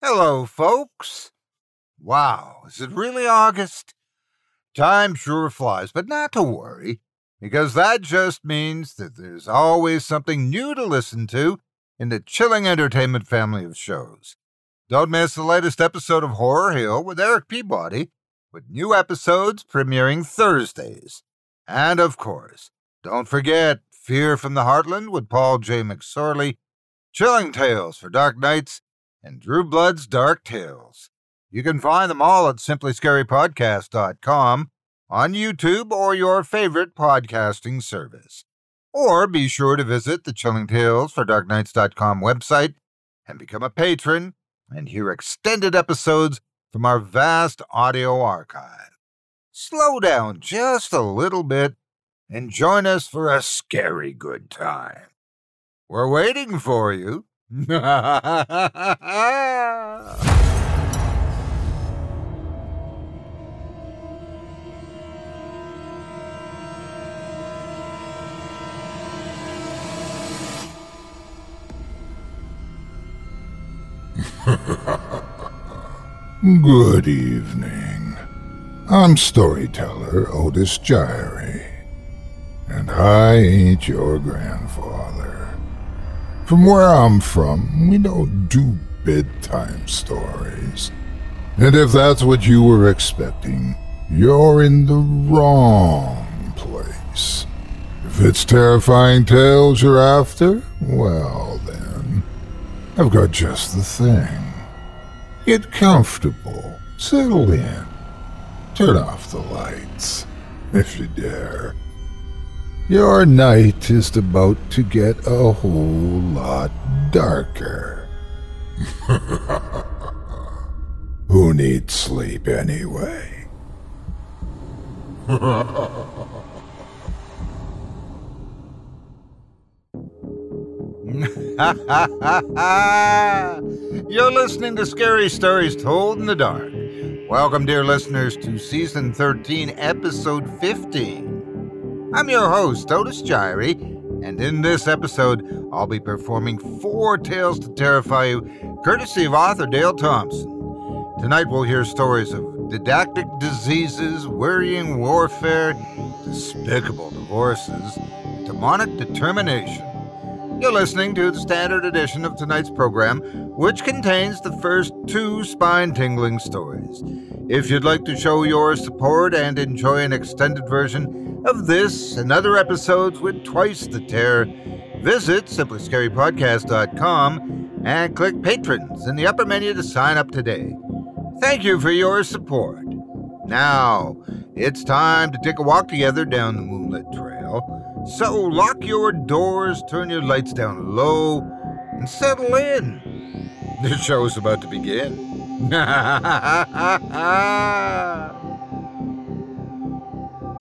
Hello, folks. Wow, is it really August? Time sure flies, but not to worry, because that just means that there's always something new to listen to in the chilling entertainment family of shows. Don't miss the latest episode of Horror Hill with Eric Peabody, with new episodes premiering Thursdays. And of course, don't forget Fear from the Heartland with Paul J. McSorley, Chilling Tales for Dark Nights, and Drew Blood's Dark Tales. You can find them all at simplyscarypodcast.com, on YouTube, or your favorite podcasting service. Or be sure to visit the Chilling Tales for Darknights.com website and become a patron and hear extended episodes from our vast audio archive. Slow down just a little bit and join us for a scary good time. We're waiting for you. Good evening. I'm storyteller Otis Jiry, and I ain't your grandfather. From where I'm from, we don't do bedtime stories. And if that's what you were expecting, you're in the wrong place. If it's terrifying tales you're after, well then, I've got just the thing. Get comfortable, settle in, turn off the lights, if you dare. Your night is about to get a whole lot darker. Who needs sleep anyway? You're listening to Scary Stories Told in the Dark. Welcome, dear listeners, to Season 13, Episode 15. I'm your host, Otis Jiry, and in this episode, I'll be performing four tales to terrify you, courtesy of author Dale Thompson. Tonight, we'll hear stories of didactic diseases, worrying warfare, despicable divorces, demonic determination. You're listening to the standard edition of tonight's program, which contains the first two spine tingling stories. If you'd like to show your support and enjoy an extended version of this and other episodes with twice the terror, visit simplyscarypodcast.com and click Patrons in the upper menu to sign up today. Thank you for your support. Now, it's time to take a walk together down the moonlit trail. So lock your doors, turn your lights down low, and settle in. The show's about to begin.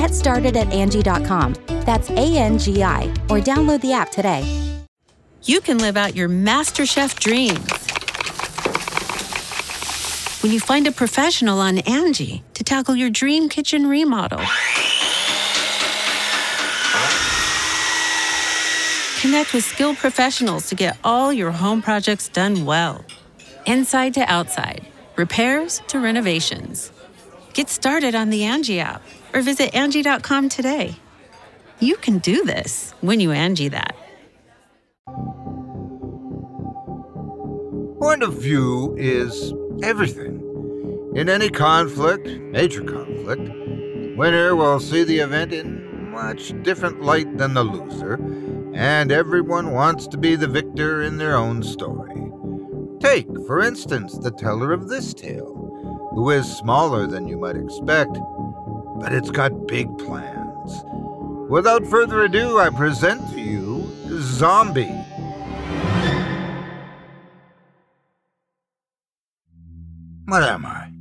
Get started at Angie.com. That's A N G I, or download the app today. You can live out your MasterChef dreams when you find a professional on Angie to tackle your dream kitchen remodel. Connect with skilled professionals to get all your home projects done well. Inside to outside, repairs to renovations. Get started on the Angie app or visit Angie.com today. You can do this when you Angie that. Point of view is everything. In any conflict, major conflict, Winner will see the event in much different light than the loser, and everyone wants to be the victor in their own story. Take, for instance, the teller of this tale, who is smaller than you might expect, but it's got big plans. Without further ado, I present to you Zombie. What am I?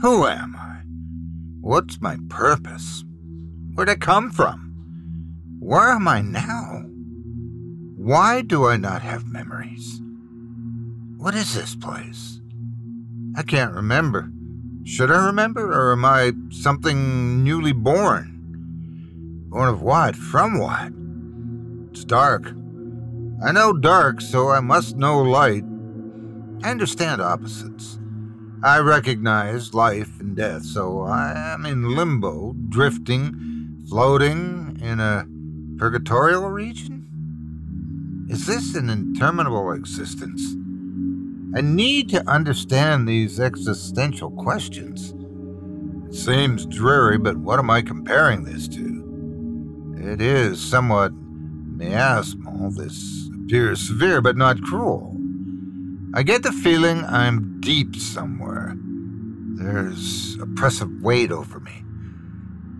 Who am I? What's my purpose? Where'd I come from? Where am I now? Why do I not have memories? What is this place? I can't remember. Should I remember, or am I something newly born? Born of what? From what? It's dark. I know dark, so I must know light. I understand opposites. I recognize life and death, so I am in limbo, drifting, floating in a purgatorial region? Is this an interminable existence? I need to understand these existential questions. It seems dreary, but what am I comparing this to? It is somewhat miasmal. This appears severe, but not cruel. I get the feeling I'm deep somewhere. There's oppressive weight over me.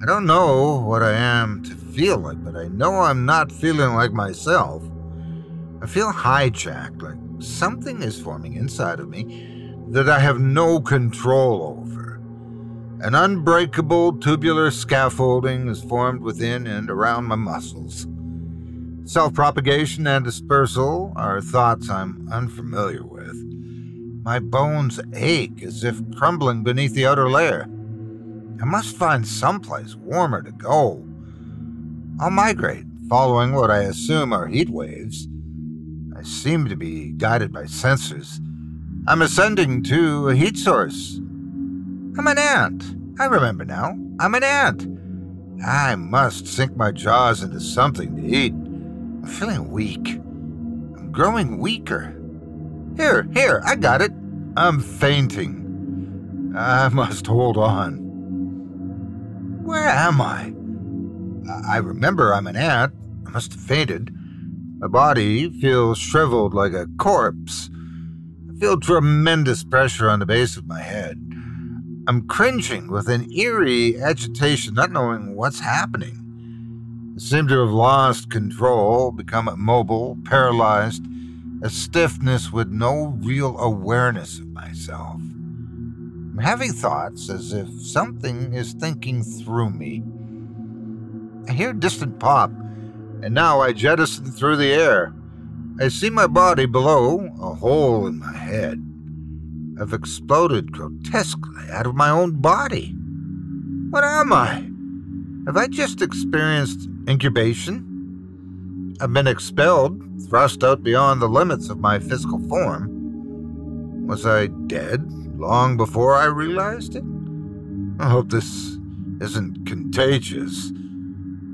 I don't know what I am to feel like, but I know I'm not feeling like myself. I feel hijacked, like something is forming inside of me that I have no control over. An unbreakable tubular scaffolding is formed within and around my muscles. Self propagation and dispersal are thoughts I'm unfamiliar with. My bones ache as if crumbling beneath the outer layer. I must find someplace warmer to go. I'll migrate, following what I assume are heat waves. I seem to be guided by sensors. I'm ascending to a heat source. I'm an ant. I remember now. I'm an ant. I must sink my jaws into something to eat. I'm feeling weak. I'm growing weaker. Here, here, I got it. I'm fainting. I must hold on. Where am I? I remember I'm an ant. I must have fainted. My body feels shriveled like a corpse. I feel tremendous pressure on the base of my head. I'm cringing with an eerie agitation, not knowing what's happening. I seem to have lost control, become immobile, paralyzed, a stiffness with no real awareness of myself. I'm having thoughts as if something is thinking through me. I hear a distant pop and now I jettison through the air. I see my body below, a hole in my head. I've exploded grotesquely out of my own body. What am I? Have I just experienced incubation? I've been expelled, thrust out beyond the limits of my physical form. Was I dead long before I realized it? I hope this isn't contagious.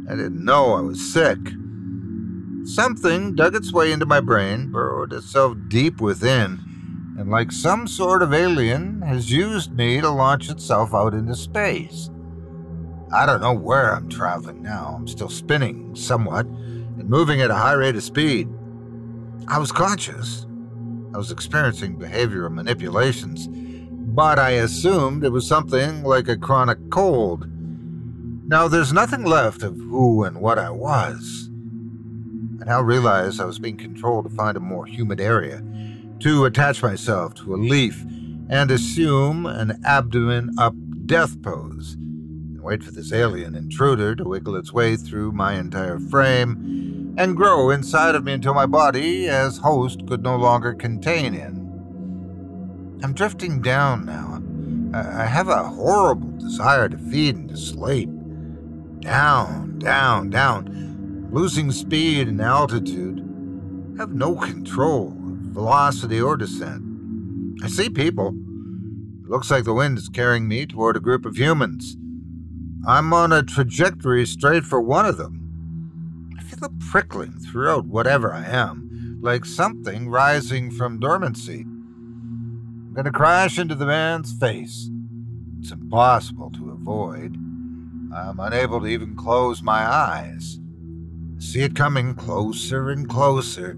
I didn't know I was sick. Something dug its way into my brain, burrowed itself deep within, and like some sort of alien, has used me to launch itself out into space. I don't know where I'm traveling now. I'm still spinning somewhat and moving at a high rate of speed. I was conscious. I was experiencing behavioral manipulations, but I assumed it was something like a chronic cold now, there's nothing left of who and what I was. I now realize I was being controlled to find a more humid area, to attach myself to a leaf, and assume an abdomen up death pose, and wait for this alien intruder to wiggle its way through my entire frame and grow inside of me until my body, as host, could no longer contain in. I'm drifting down now. I have a horrible desire to feed and to sleep. Down, down, down, losing speed and altitude. Have no control of velocity or descent. I see people. It looks like the wind is carrying me toward a group of humans. I'm on a trajectory straight for one of them. I feel a prickling throughout whatever I am, like something rising from dormancy. I'm going to crash into the man's face. It's impossible to avoid. I'm unable to even close my eyes. I see it coming closer and closer,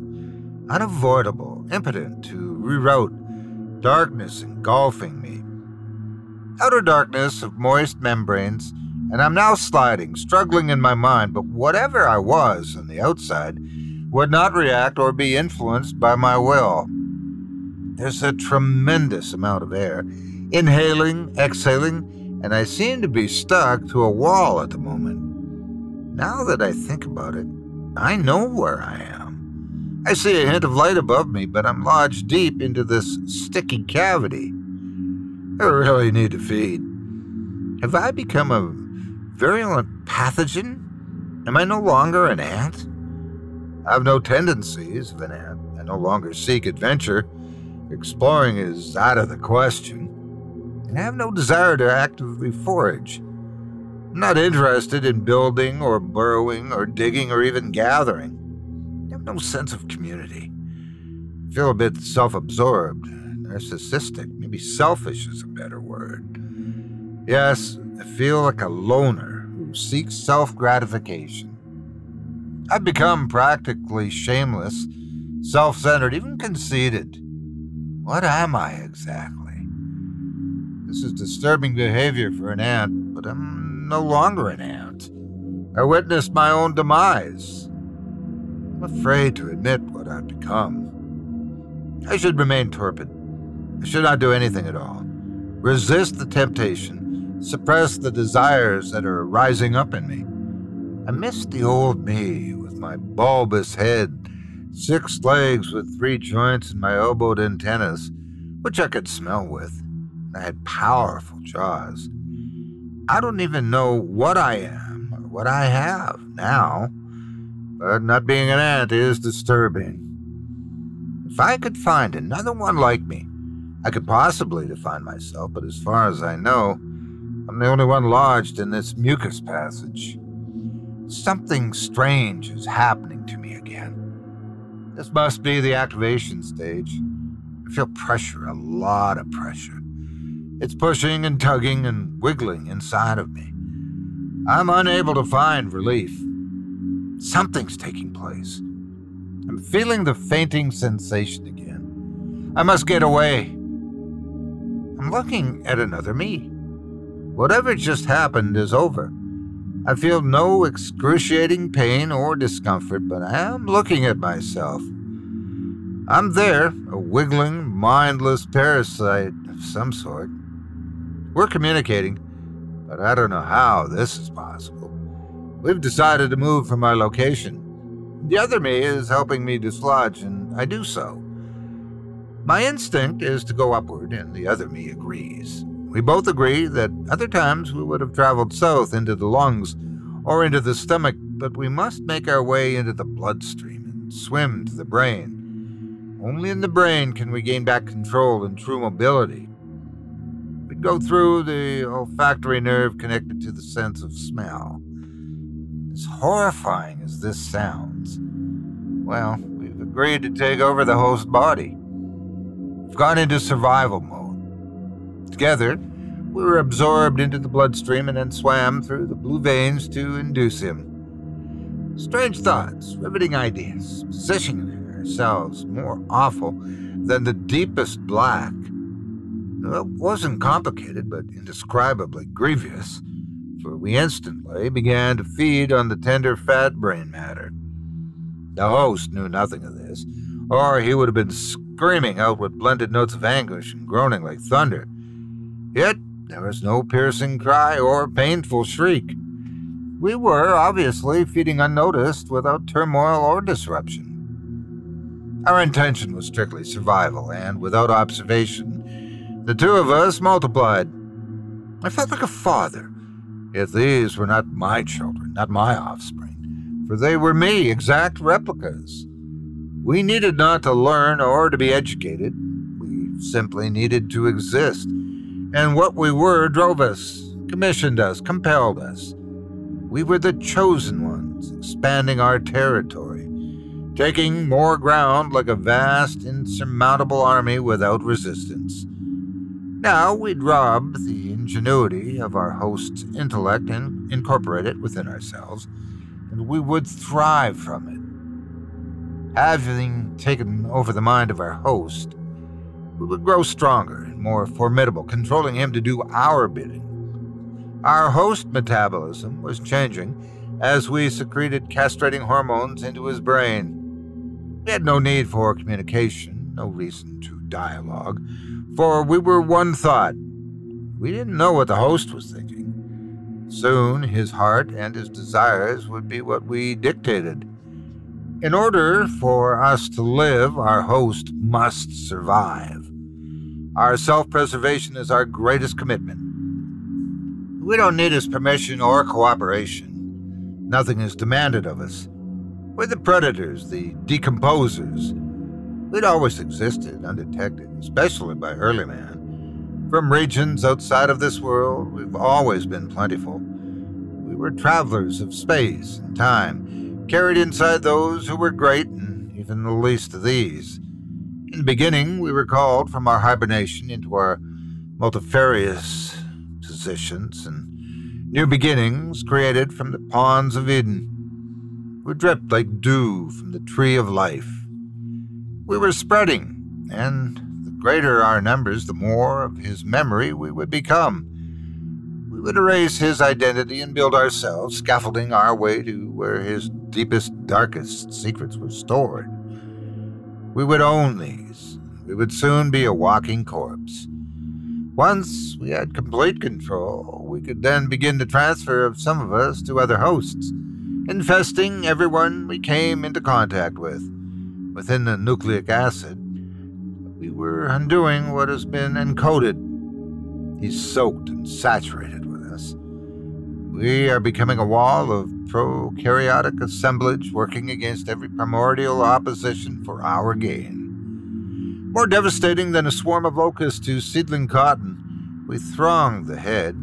unavoidable, impotent to reroute, darkness engulfing me. Outer darkness of moist membranes, and I'm now sliding, struggling in my mind, but whatever I was on the outside would not react or be influenced by my will. There's a tremendous amount of air, inhaling, exhaling, and I seem to be stuck to a wall at the moment. Now that I think about it, I know where I am. I see a hint of light above me, but I'm lodged deep into this sticky cavity. I really need to feed. Have I become a virulent pathogen? Am I no longer an ant? I have no tendencies of an ant. I no longer seek adventure. Exploring is out of the question. And I have no desire to actively forage. I'm not interested in building or burrowing or digging or even gathering. I have no sense of community. I feel a bit self absorbed, narcissistic, maybe selfish is a better word. Yes, I feel like a loner who seeks self gratification. I've become practically shameless, self centered, even conceited. What am I exactly? This is disturbing behavior for an ant, but I'm no longer an ant. I witnessed my own demise. I'm afraid to admit what I've become. I should remain torpid. I should not do anything at all. Resist the temptation, suppress the desires that are rising up in me. I miss the old me with my bulbous head, six legs with three joints and my elbowed antennas, which I could smell with. I had powerful jaws. I don't even know what I am or what I have now, but not being an ant is disturbing. If I could find another one like me, I could possibly define myself, but as far as I know, I'm the only one lodged in this mucus passage. Something strange is happening to me again. This must be the activation stage. I feel pressure, a lot of pressure. It's pushing and tugging and wiggling inside of me. I'm unable to find relief. Something's taking place. I'm feeling the fainting sensation again. I must get away. I'm looking at another me. Whatever just happened is over. I feel no excruciating pain or discomfort, but I am looking at myself. I'm there, a wiggling, mindless parasite of some sort. We're communicating, but I don't know how this is possible. We've decided to move from our location. The other me is helping me dislodge, and I do so. My instinct is to go upward, and the other me agrees. We both agree that other times we would have traveled south into the lungs or into the stomach, but we must make our way into the bloodstream and swim to the brain. Only in the brain can we gain back control and true mobility. We'd go through the olfactory nerve connected to the sense of smell. As horrifying as this sounds, well, we've agreed to take over the host body. We've gone into survival mode. Together, we were absorbed into the bloodstream and then swam through the blue veins to induce him. Strange thoughts, riveting ideas, positioning ourselves more awful than the deepest black. It wasn't complicated, but indescribably grievous, for we instantly began to feed on the tender fat brain matter. The host knew nothing of this, or he would have been screaming out with blended notes of anguish and groaning like thunder. Yet there was no piercing cry or painful shriek. We were, obviously, feeding unnoticed without turmoil or disruption. Our intention was strictly survival, and without observation, the two of us multiplied. I felt like a father, yet these were not my children, not my offspring, for they were me, exact replicas. We needed not to learn or to be educated, we simply needed to exist and what we were drove us, commissioned us, compelled us. We were the chosen ones, expanding our territory, taking more ground like a vast, insurmountable army without resistance. Now we'd rob the ingenuity of our host's intellect and incorporate it within ourselves, and we would thrive from it. Having taken over the mind of our host, we would grow stronger and more formidable, controlling him to do our bidding. Our host metabolism was changing as we secreted castrating hormones into his brain. We had no need for communication, no reason to dialogue, for we were one thought. We didn't know what the host was thinking. Soon his heart and his desires would be what we dictated. In order for us to live, our host must survive. Our self preservation is our greatest commitment. We don't need his permission or cooperation. Nothing is demanded of us. We're the predators, the decomposers. We'd always existed undetected, especially by early man. From regions outside of this world, we've always been plentiful. We were travelers of space and time, carried inside those who were great and even the least of these. In the beginning, we were called from our hibernation into our multifarious positions and New beginnings created from the ponds of Eden We dripped like dew from the tree of life. We were spreading, and the greater our numbers, the more of his memory we would become. We would erase his identity and build ourselves, scaffolding our way to where his deepest, darkest secrets were stored. We would own these. We would soon be a walking corpse. Once we had complete control, we could then begin the transfer of some of us to other hosts, infesting everyone we came into contact with. Within the nucleic acid, we were undoing what has been encoded. He's soaked and saturated with us. We are becoming a wall of prokaryotic assemblage working against every primordial opposition for our gain. More devastating than a swarm of locusts to seedling cotton, we thronged the head,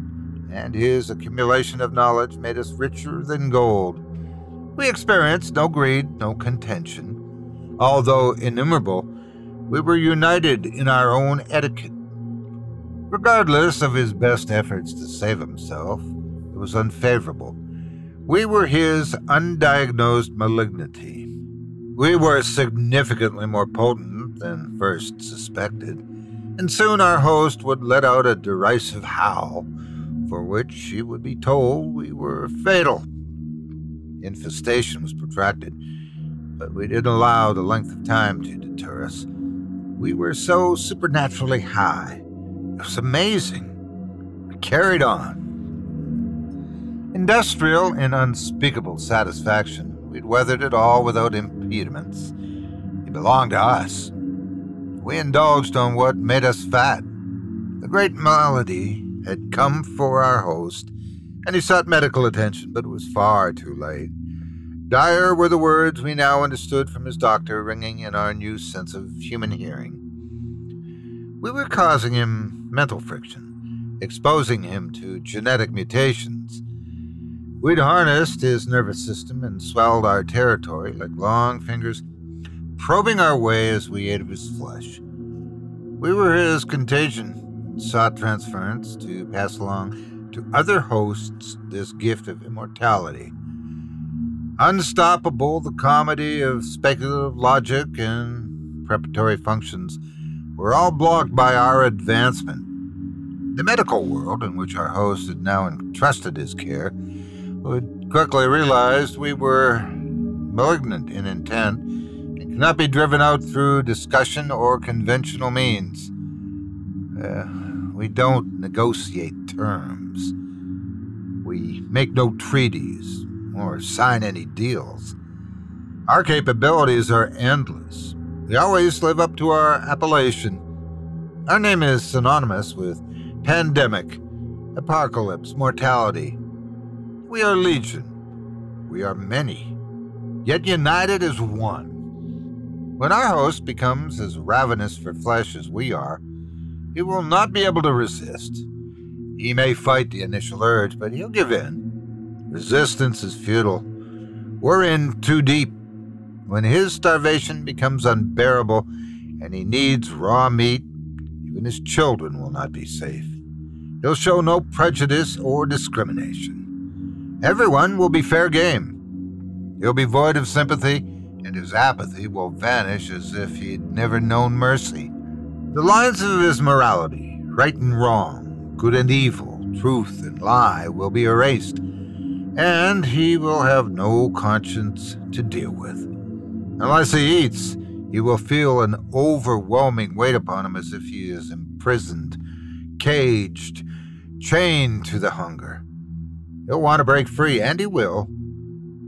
and his accumulation of knowledge made us richer than gold. We experienced no greed, no contention. Although innumerable, we were united in our own etiquette. Regardless of his best efforts to save himself, it was unfavorable. We were his undiagnosed malignity. We were significantly more potent than first suspected, and soon our host would let out a derisive howl, for which she would be told we were fatal. Infestation was protracted, but we didn't allow the length of time to deter us. We were so supernaturally high. It was amazing. We carried on. Industrial in unspeakable satisfaction, we'd weathered it all without impediments. It belonged to us. We indulged on what made us fat. The great malady had come for our host, and he sought medical attention, but it was far too late. Dire were the words we now understood from his doctor, ringing in our new sense of human hearing. We were causing him mental friction, exposing him to genetic mutations. We'd harnessed his nervous system and swelled our territory like long fingers probing our way as we ate of his flesh. We were his contagion and sought transference to pass along to other hosts this gift of immortality. Unstoppable, the comedy of speculative logic and preparatory functions were all blocked by our advancement. The medical world, in which our host had now entrusted his care, would quickly realize we were malignant in intent and cannot be driven out through discussion or conventional means. Uh, we don't negotiate terms. We make no treaties or sign any deals. Our capabilities are endless. We always live up to our appellation. Our name is synonymous with pandemic, apocalypse, mortality. We are legion. We are many, yet united as one. When our host becomes as ravenous for flesh as we are, he will not be able to resist. He may fight the initial urge, but he'll give in. Resistance is futile. We're in too deep. When his starvation becomes unbearable and he needs raw meat, Even his children will not be safe. He'll show no prejudice or discrimination. Everyone will be fair game. He'll be void of sympathy, and his apathy will vanish as if he'd never known mercy. The lines of his morality, right and wrong, good and evil, truth and lie, will be erased, and he will have no conscience to deal with. Unless he eats, he will feel an overwhelming weight upon him as if he is imprisoned, caged, chained to the hunger. He'll want to break free, and he will.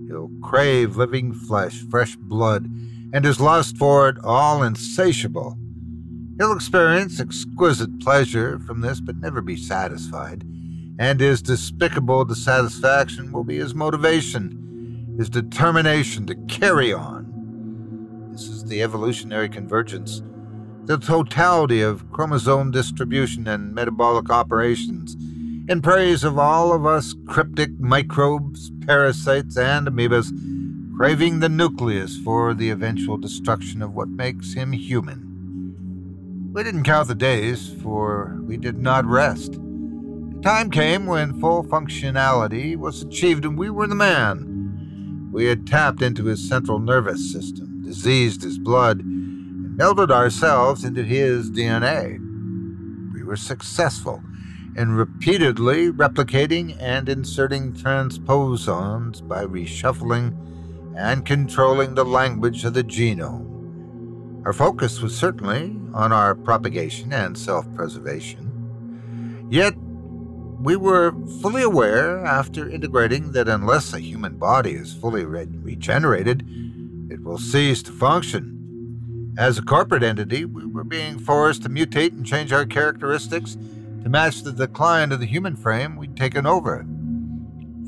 He'll crave living flesh, fresh blood, and his lust for it all insatiable. He'll experience exquisite pleasure from this, but never be satisfied, and his despicable dissatisfaction will be his motivation, his determination to carry on. This is the evolutionary convergence, the totality of chromosome distribution and metabolic operations, in praise of all of us cryptic microbes, parasites, and amoebas, craving the nucleus for the eventual destruction of what makes him human. We didn't count the days, for we did not rest. Time came when full functionality was achieved and we were the man. We had tapped into his central nervous system diseased his blood, and melded ourselves into his DNA. We were successful in repeatedly replicating and inserting transposons by reshuffling and controlling the language of the genome. Our focus was certainly on our propagation and self preservation. Yet, we were fully aware after integrating that unless a human body is fully re- regenerated, it will cease to function. As a corporate entity, we were being forced to mutate and change our characteristics to match the decline of the human frame we'd taken over.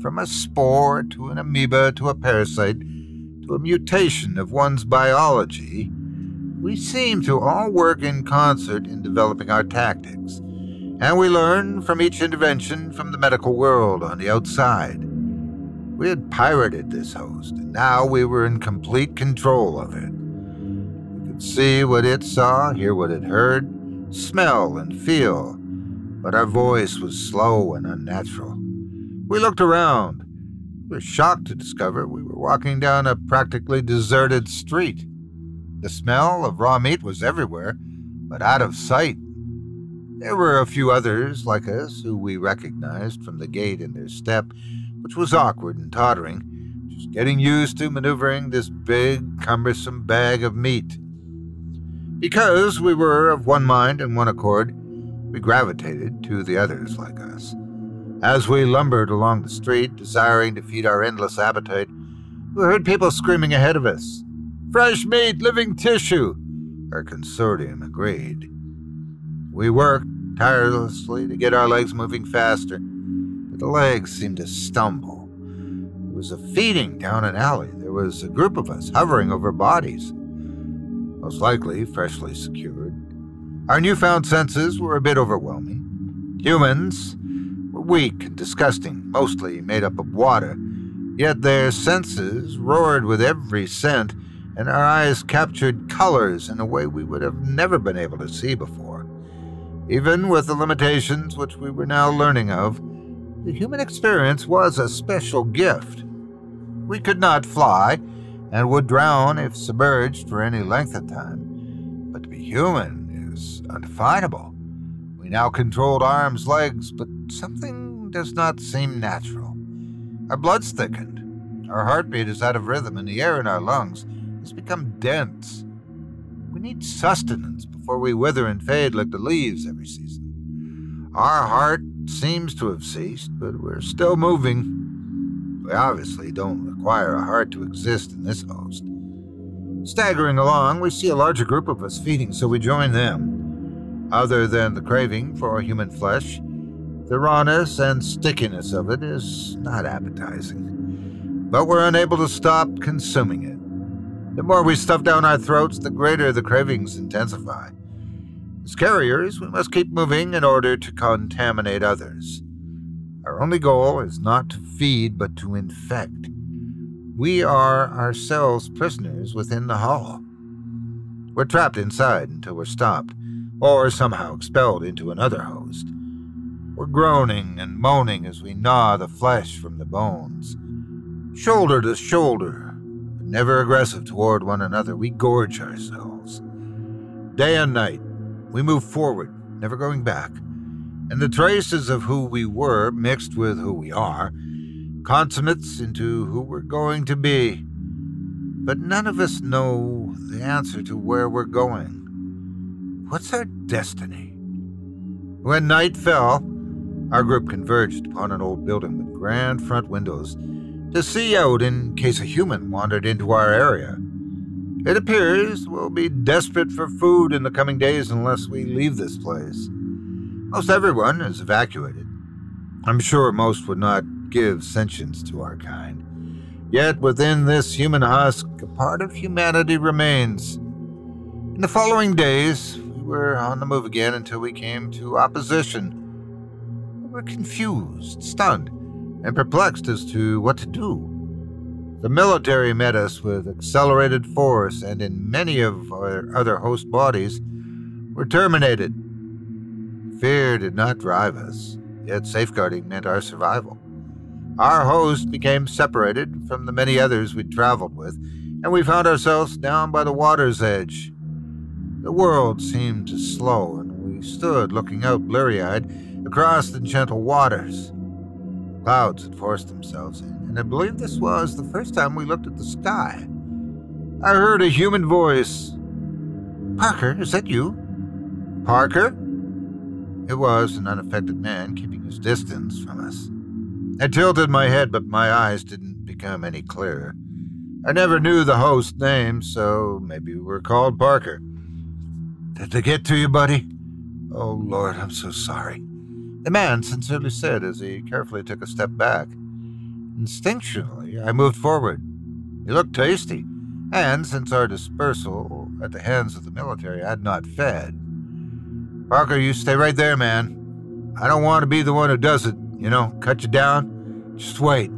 From a spore to an amoeba to a parasite to a mutation of one's biology, we seem to all work in concert in developing our tactics. And we learn from each intervention from the medical world on the outside. We had pirated this host, and now we were in complete control of it. We could see what it saw, hear what it heard, smell and feel, but our voice was slow and unnatural. We looked around. We were shocked to discover we were walking down a practically deserted street. The smell of raw meat was everywhere, but out of sight. There were a few others like us who we recognized from the gait in their step which was awkward and tottering, just getting used to maneuvering this big, cumbersome bag of meat. Because we were of one mind and one accord, we gravitated to the others like us. As we lumbered along the street, desiring to feed our endless appetite, we heard people screaming ahead of us. Fresh meat, living tissue! Our consortium agreed. We worked tirelessly to get our legs moving faster but the legs seemed to stumble. There was a feeding down an alley. There was a group of us hovering over bodies, most likely freshly secured. Our newfound senses were a bit overwhelming. Humans were weak and disgusting, mostly made up of water, yet their senses roared with every scent, and our eyes captured colors in a way we would have never been able to see before. Even with the limitations which we were now learning of, the human experience was a special gift. We could not fly and would drown if submerged for any length of time, but to be human is undefinable. We now controlled arms, legs, but something does not seem natural. Our blood's thickened. Our heartbeat is out of rhythm, and the air in our lungs has become dense. We need sustenance before we wither and fade like the leaves every season. Our heart seems to have ceased, but we're still moving. We obviously don't require a heart to exist in this host. Staggering along, we see a larger group of us feeding, so we join them. Other than the craving for human flesh, the rawness and stickiness of it is not appetizing. But we're unable to stop consuming it. The more we stuff down our throats, the greater the cravings intensify. As carriers, we must keep moving in order to contaminate others. Our only goal is not to feed, but to infect. We are ourselves prisoners within the hull. We're trapped inside until we're stopped. or somehow expelled into another host. We're groaning and moaning as we gnaw the flesh from the bones. Shoulder to shoulder, never aggressive toward one another, we gorge ourselves. Day and night, we move forward, never going back, and the traces of who we were mixed with who we are, consummates into who we're going to be. But none of us know the answer to where we're going. What's our destiny? When night fell, our group converged upon an old building with grand front windows to see out in case a human wandered into our area. It appears we'll be desperate for food in the coming days unless we leave this place. Most everyone is evacuated. I'm sure most would not give sentience to our kind. Yet within this human husk, a part of humanity remains. In the following days, we were on the move again until we came to opposition. We were confused, stunned, and perplexed as to what to do. The military met us with accelerated force, and in many of our other host bodies were terminated. Fear did not drive us, yet safeguarding meant our survival. Our host became separated from the many others we'd traveled with, and we found ourselves down by the water's edge. The world seemed to slow, and we stood looking out bleary eyed across the gentle waters. Clouds had forced themselves in, and I believe this was the first time we looked at the sky. I heard a human voice. Parker, is that you? Parker? It was an unaffected man keeping his distance from us. I tilted my head, but my eyes didn't become any clearer. I never knew the host's name, so maybe we were called Parker. Did they get to you, buddy? Oh, Lord, I'm so sorry. The man sincerely said as he carefully took a step back. Instinctually, I moved forward. He looked tasty, and since our dispersal at the hands of the military, I had not fed. Parker, you stay right there, man. I don't want to be the one who does it, you know, cut you down. Just wait,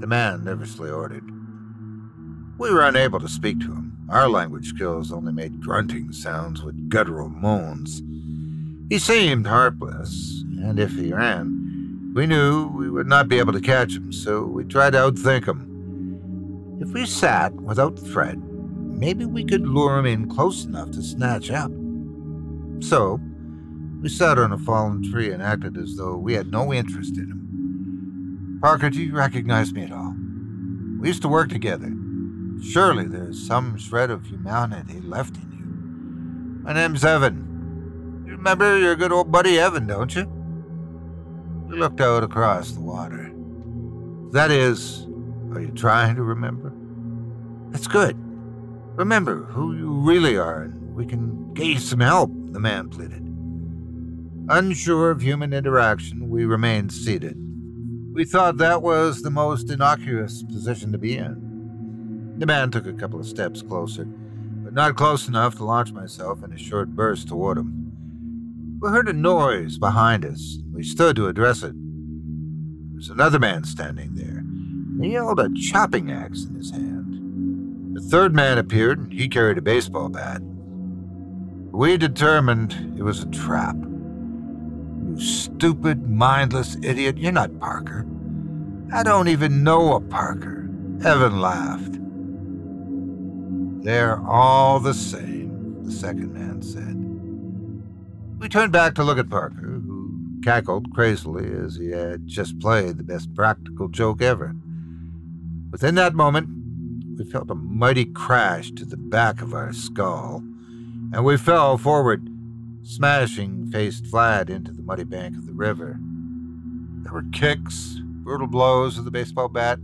the man nervously ordered. We were unable to speak to him. Our language skills only made grunting sounds with guttural moans. He seemed harmless, and if he ran, we knew we would not be able to catch him, so we tried to outthink him. If we sat without threat, maybe we could lure him in close enough to snatch up. So, we sat on a fallen tree and acted as though we had no interest in him. Parker, do you recognize me at all? We used to work together. Surely there's some shred of humanity left in you. My name's Evan. You remember your good old buddy Evan, don't you? We looked out across the water. That is, are you trying to remember? That's good. Remember who you really are, and we can get some help, the man pleaded. Unsure of human interaction, we remained seated. We thought that was the most innocuous position to be in. The man took a couple of steps closer, but not close enough to launch myself in a short burst toward him. We heard a noise behind us. We stood to address it. There was another man standing there, he held a chopping axe in his hand. The third man appeared, and he carried a baseball bat. We determined it was a trap. You stupid, mindless idiot, you're not Parker. I don't even know a Parker. Evan laughed. They're all the same, the second man said. We turned back to look at Parker, who cackled crazily as he had just played the best practical joke ever. Within that moment, we felt a mighty crash to the back of our skull, and we fell forward, smashing face flat into the muddy bank of the river. There were kicks, brutal blows with the baseball bat,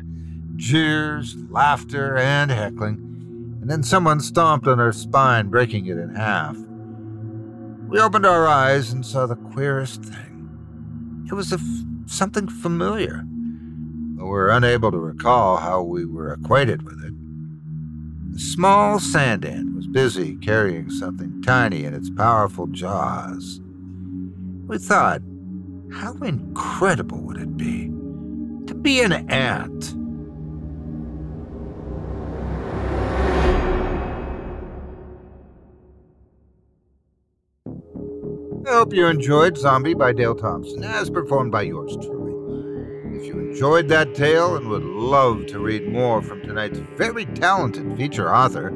jeers, laughter, and heckling, and then someone stomped on our spine, breaking it in half. We opened our eyes and saw the queerest thing. It was something familiar, but we were unable to recall how we were acquainted with it. A small sand ant was busy carrying something tiny in its powerful jaws. We thought, how incredible would it be to be an ant? Hope you enjoyed Zombie by Dale Thompson, as performed by yours truly. If you enjoyed that tale and would love to read more from tonight's very talented feature author,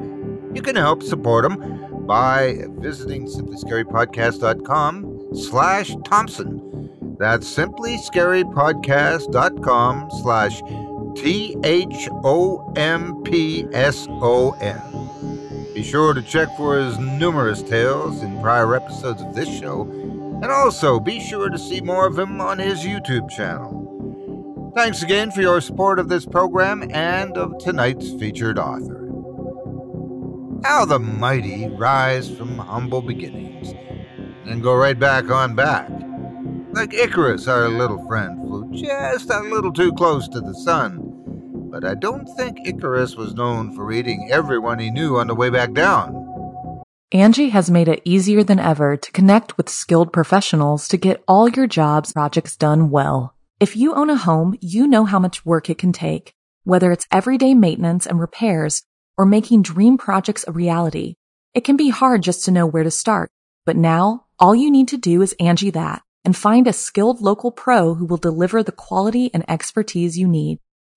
you can help support him by visiting simplyscarypodcast.com slash Thompson. That's simplyscarypodcast.com slash T-H-O-M-P-S-O-N. Be sure to check for his numerous tales in prior episodes of this show, and also be sure to see more of him on his YouTube channel. Thanks again for your support of this program and of tonight's featured author. How the mighty rise from humble beginnings and go right back on back. Like Icarus, our little friend, flew just a little too close to the sun. But I don't think Icarus was known for eating everyone he knew on the way back down. Angi has made it easier than ever to connect with skilled professionals to get all your jobs projects done well. If you own a home, you know how much work it can take, whether it's everyday maintenance and repairs or making dream projects a reality. It can be hard just to know where to start, but now all you need to do is Angi that and find a skilled local pro who will deliver the quality and expertise you need.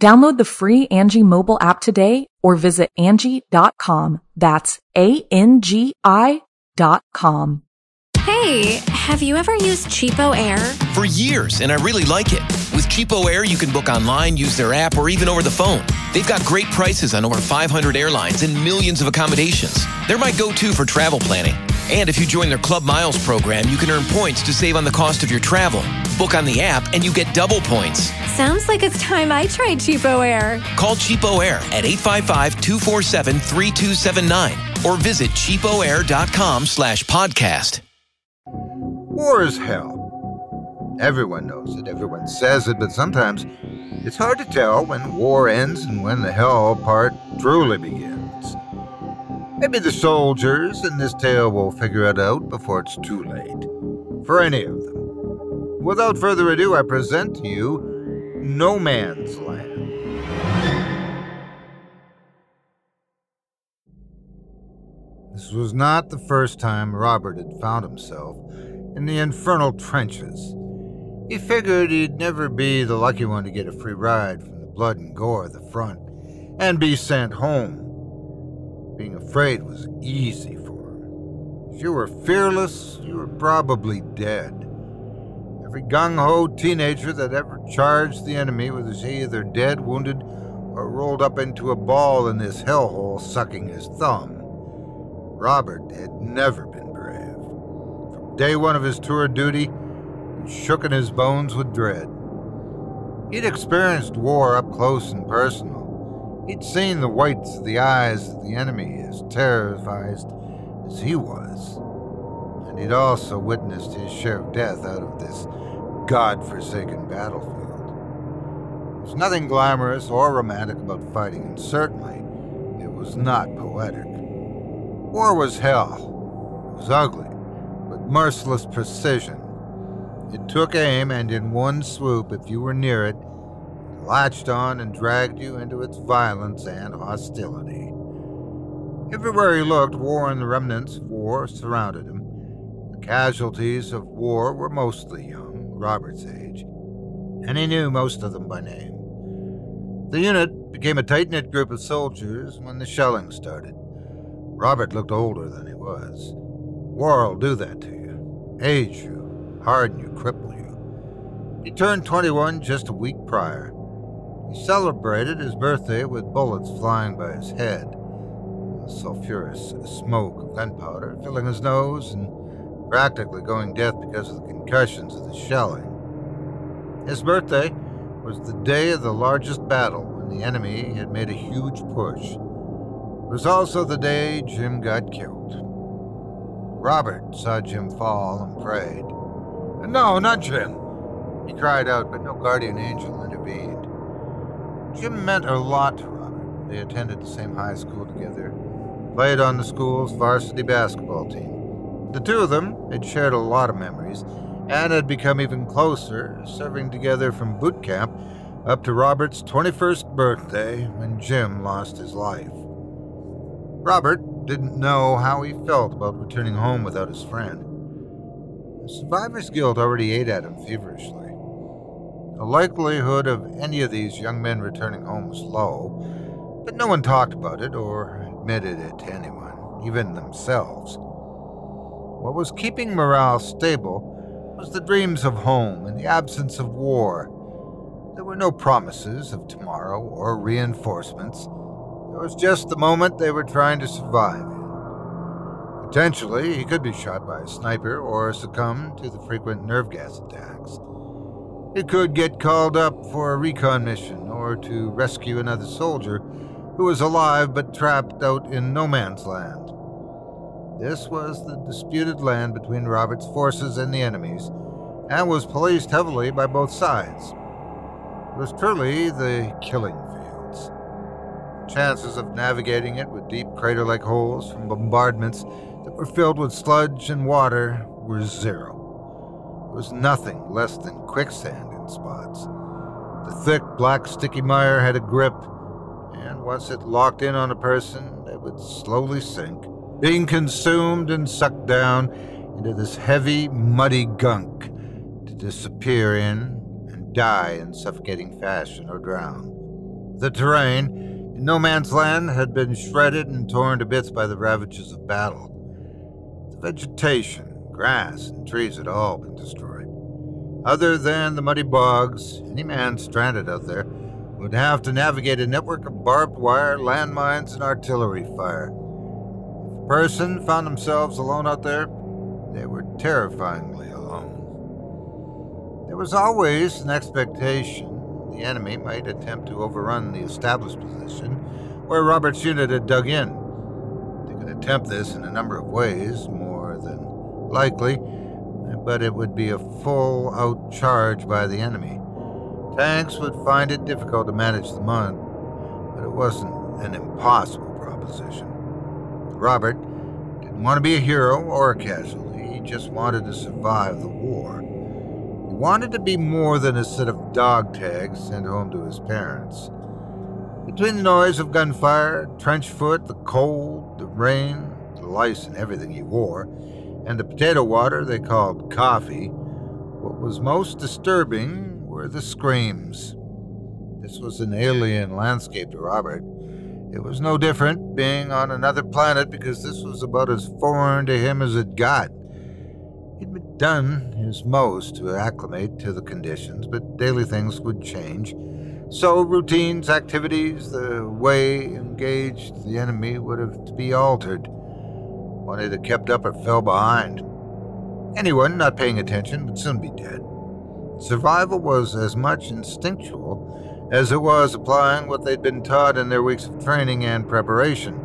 Download the free Angi mobile app today or visit Angi.com. That's A-N-G-I dot com. Hey, have you ever used CheapOair? For years, and I really like it. With CheapOair, you can book online, use their app, or even over the phone. They've got great prices on over 500 airlines and millions of accommodations. They're my go to for travel planning. And if you join their Club Miles program, you can earn points to save on the cost of your travel. Book on the app, and you get double points. Sounds like it's time I tried CheapOair. Call CheapOair at 855-247-3279 or visit cheapoair.com slash podcast. War is hell. Everyone knows it, everyone says it, but sometimes it's hard to tell when war ends and when the hell part truly begins. Maybe the soldiers in this tale will figure it out before it's too late. For any of them. Without further ado, I present to you No Man's Land. This was not the first time Robert had found himself in the infernal trenches. He figured he'd never be the lucky one to get a free ride from the blood and gore of the front and be sent home. Being afraid was easy for him. If you were fearless, you were probably dead. Every gung ho teenager that ever charged the enemy was either dead, wounded, or rolled up into a ball in this hellhole sucking his thumb. Robert had never been brave. From day one of his tour of duty, he shook in his bones with dread. He'd experienced war up close and personal. He'd seen the whites of the eyes of the enemy as terrified as he was. And he'd also witnessed his share of death out of this god-forsaken battlefield. There's nothing glamorous or romantic about fighting, and certainly it was not poetic. War was hell. It was ugly, with merciless precision. It took aim, and in one swoop, if you were near it, it latched on and dragged you into its violence and hostility. Everywhere he looked, war and the remnants of war surrounded him. The casualties of war were mostly young, Robert's age, and he knew most of them by name. The unit became a tight knit group of soldiers when the shelling started. Robert looked older than he was. War'll do that to you. Age you, harden you, cripple you. He turned 21 just a week prior. He celebrated his birthday with bullets flying by his head, the sulphurous smoke of gunpowder filling his nose, and practically going deaf because of the concussions of the shelling. His birthday was the day of the largest battle when the enemy had made a huge push. It was also the day Jim got killed. Robert saw Jim fall and prayed. No, not Jim. He cried out, but no guardian angel intervened. Jim meant a lot to Robert. They attended the same high school together, played on the school's varsity basketball team. The two of them had shared a lot of memories and had become even closer, serving together from boot camp up to Robert's 21st birthday when Jim lost his life. Robert didn't know how he felt about returning home without his friend. The survivor's guilt already ate at him feverishly. The likelihood of any of these young men returning home was low, but no one talked about it or admitted it to anyone, even themselves. What was keeping morale stable was the dreams of home and the absence of war. There were no promises of tomorrow or reinforcements. There was just the moment they were trying to survive. Potentially, he could be shot by a sniper or succumb to the frequent nerve gas attacks. He could get called up for a recon mission or to rescue another soldier who was alive but trapped out in no man's land. This was the disputed land between Robert's forces and the enemy's, and was policed heavily by both sides. It was truly the killing fields. Chances of navigating it with deep crater like holes from bombardments that were filled with sludge and water were zero. It was nothing less than quicksand spots. The thick, black, sticky mire had a grip, and once it locked in on a person, they would slowly sink being consumed and sucked down into this heavy, muddy gunk to disappear in and die in suffocating fashion or drown. The terrain in no man's land had been shredded and torn to bits by the ravages of battle. The vegetation, grass, and trees had all been destroyed. Other than the muddy bogs, any man stranded out there would have to navigate a network of barbed wire, landmines, and artillery fire If a person found themselves alone out there, they were terrifyingly alone. There was always an expectation the enemy might attempt to overrun the established position where Robert's unit had dug in. They could attempt this in a number of ways, more than likely, but it would be a full out charge by the enemy. Tanks would find it difficult to manage the mud, but it wasn't an impossible proposition. Robert didn't want to be a hero or a casualty, he just wanted to survive the war. He wanted to be more than a set of dog tags sent home to his parents. Between the noise of gunfire, trench foot, the cold, the rain, the lice and everything he wore, and the potato water they called coffee, what was most disturbing were the screams. This was an alien landscape to Robert. It was no different being on another planet because this was about as foreign to him as it got. He'd done his most to acclimate to the conditions, but daily things would change. So routines, activities, the way engaged the enemy would have to be altered. One either kept up or fell behind. Anyone not paying attention would soon be dead. Survival was as much instinctual as it was applying what they'd been taught in their weeks of training and preparation.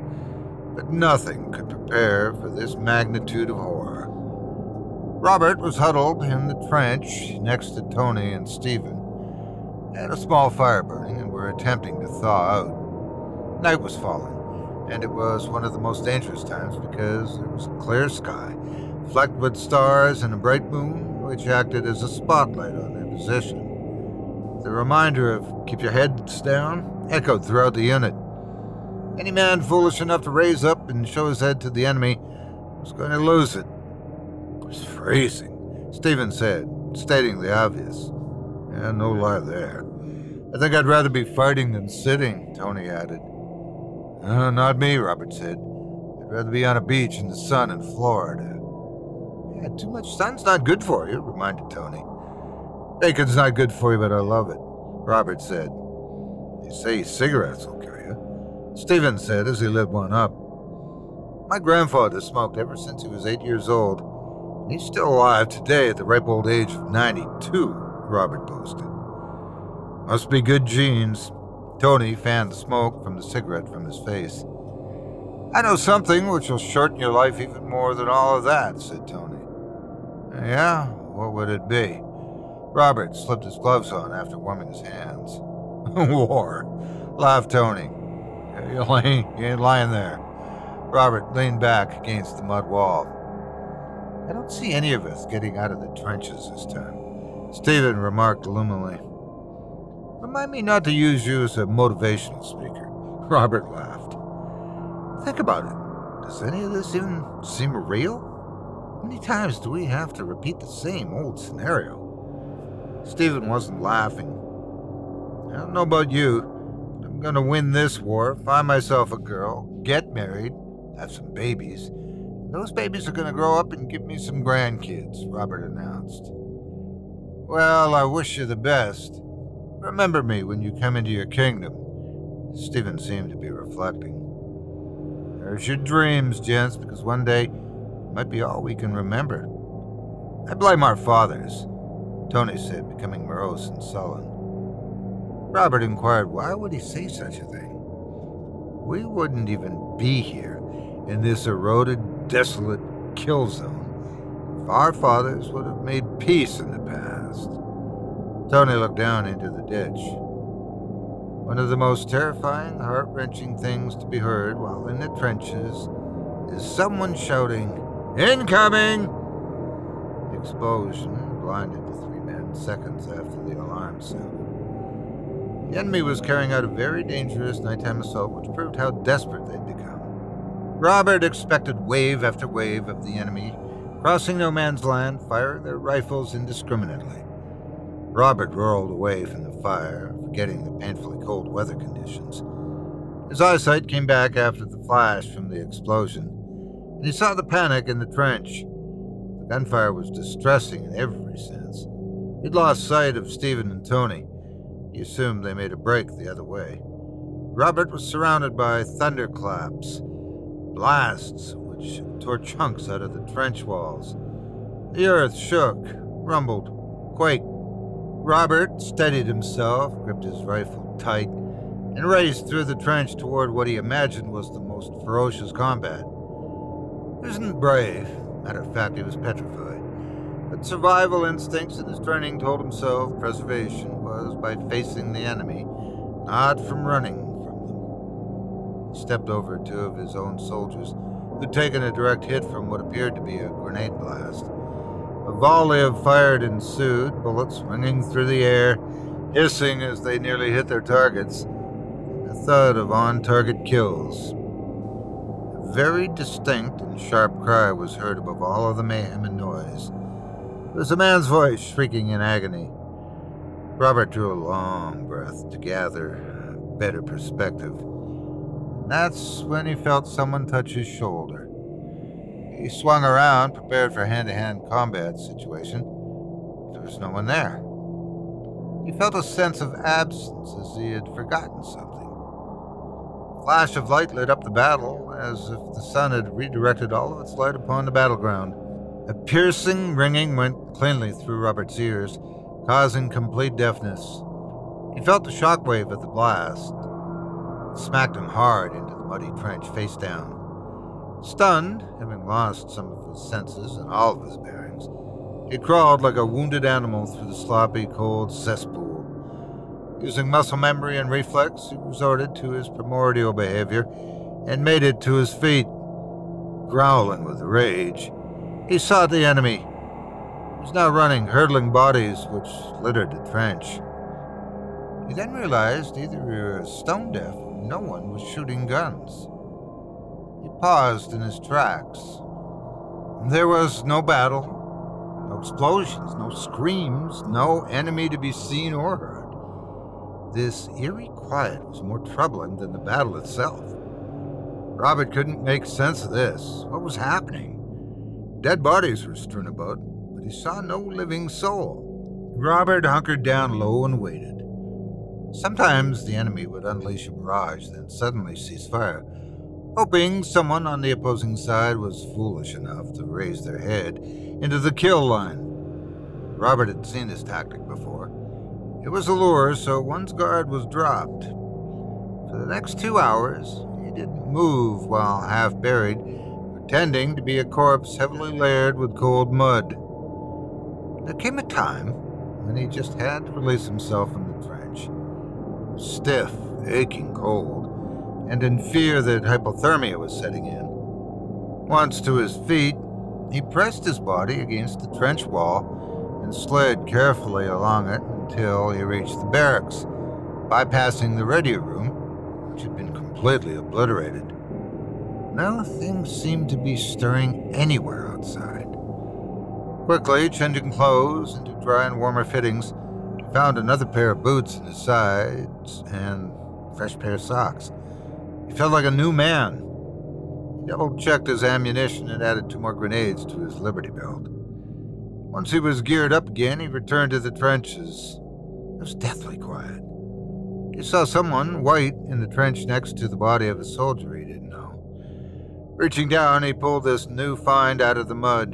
But nothing could prepare for this magnitude of horror. Robert was huddled in the trench next to Tony and Stephen. They had a small fire burning and were attempting to thaw out. Night was falling, and it was one of the most dangerous times because it was a clear sky, flecked with stars and a bright moon, which acted as a spotlight on their position. The reminder of keep your heads down echoed throughout the unit. Any man foolish enough to raise up and show his head to the enemy was going to lose it. It was freezing, Stephen said, stating the obvious. Yeah, no lie there. I think I'd rather be fighting than sitting, Tony added. Not me, Robert said. I'd rather be on a beach in the sun in Florida. Yeah, too much sun's not good for you, reminded Tony. Bacon's not good for you, but I love it, Robert said. They say cigarettes will kill you, Stephen said as he lit one up. My grandfather smoked ever since he was eight years old. He's still alive today at the ripe old age of 92, Robert boasted. Must be good genes. Tony fanned the smoke from the cigarette from his face. I know something which will shorten your life even more than all of that, said Tony. Yeah, what would it be? Robert slipped his gloves on after warming his hands. War, laughed Tony. You ain't lying there. Robert leaned back against the mud wall. I don't see any of us getting out of the trenches this time, Stephen remarked gloomily. Remind me not to use you as a motivational speaker. Robert laughed. Think about it. Does any of this even seem real? How many times do we have to repeat the same old scenario? Stephen wasn't laughing. I don't know about you, but I'm gonna win this war, find myself a girl, get married, have some babies. Those babies are gonna grow up and give me some grandkids, Robert announced. Well, I wish you the best. Remember me when you come into your kingdom. Stephen seemed to be reflecting. There's your dreams, gents, because one day it might be all we can remember. I blame our fathers, Tony said, becoming morose and sullen. Robert inquired why would he say such a thing? We wouldn't even be here in this eroded, desolate kill zone if our fathers would have made peace in the past. Tony looked down into the ditch. One of the most terrifying, heart wrenching things to be heard while in the trenches is someone shouting, Incoming! The explosion blinded the three men seconds after the alarm sounded. The enemy was carrying out a very dangerous nighttime assault, which proved how desperate they'd become. Robert expected wave after wave of the enemy, crossing no man's land, firing their rifles indiscriminately. Robert rolled away from the fire, forgetting the painfully cold weather conditions. His eyesight came back after the flash from the explosion, and he saw the panic in the trench. The gunfire was distressing in every sense. He'd lost sight of Stephen and Tony. He assumed they made a break the other way. Robert was surrounded by thunderclaps, blasts which tore chunks out of the trench walls. The earth shook, rumbled, quaked. Robert steadied himself, gripped his rifle tight, and raced through the trench toward what he imagined was the most ferocious combat. He wasn't brave. Matter of fact, he was petrified. But survival instincts in his training told himself preservation was by facing the enemy, not from running from them. He stepped over two of his own soldiers who'd taken a direct hit from what appeared to be a grenade blast. Volley of fire ensued, bullets ringing through the air, hissing as they nearly hit their targets. A thud of on target kills. A very distinct and sharp cry was heard above all of the mayhem and noise. It was a man's voice shrieking in agony. Robert drew a long breath to gather a better perspective. And that's when he felt someone touch his shoulder. He swung around, prepared for a hand to hand combat situation. There was no one there. He felt a sense of absence as he had forgotten something. A flash of light lit up the battle, as if the sun had redirected all of its light upon the battleground. A piercing ringing went cleanly through Robert's ears, causing complete deafness. He felt the shockwave of the blast. It smacked him hard into the muddy trench face down. Stunned, having lost some of his senses and all of his bearings, he crawled like a wounded animal through the sloppy, cold cesspool. Using muscle memory and reflex, he resorted to his primordial behavior and made it to his feet. Growling with rage, he sought the enemy. He was now running, hurtling bodies which littered the trench. He then realized either he was stone deaf or no one was shooting guns. Paused in his tracks. There was no battle, no explosions, no screams, no enemy to be seen or heard. This eerie quiet was more troubling than the battle itself. Robert couldn't make sense of this. What was happening? Dead bodies were strewn about, but he saw no living soul. Robert hunkered down low and waited. Sometimes the enemy would unleash a barrage, then suddenly cease fire hoping someone on the opposing side was foolish enough to raise their head into the kill line. Robert had seen this tactic before. It was a lure, so one's guard was dropped. For the next two hours, he didn't move while half buried, pretending to be a corpse heavily layered with cold mud. There came a time when he just had to release himself from the trench. Stiff, aching cold, and in fear that hypothermia was setting in. Once to his feet, he pressed his body against the trench wall and slid carefully along it until he reached the barracks, bypassing the radio room, which had been completely obliterated. Now things seemed to be stirring anywhere outside. Quickly changing clothes into dry and warmer fittings, he found another pair of boots in his sides and fresh pair of socks. He felt like a new man. He double checked his ammunition and added two more grenades to his Liberty belt. Once he was geared up again, he returned to the trenches. It was deathly quiet. He saw someone white in the trench next to the body of a soldier he didn't know. Reaching down, he pulled this new find out of the mud.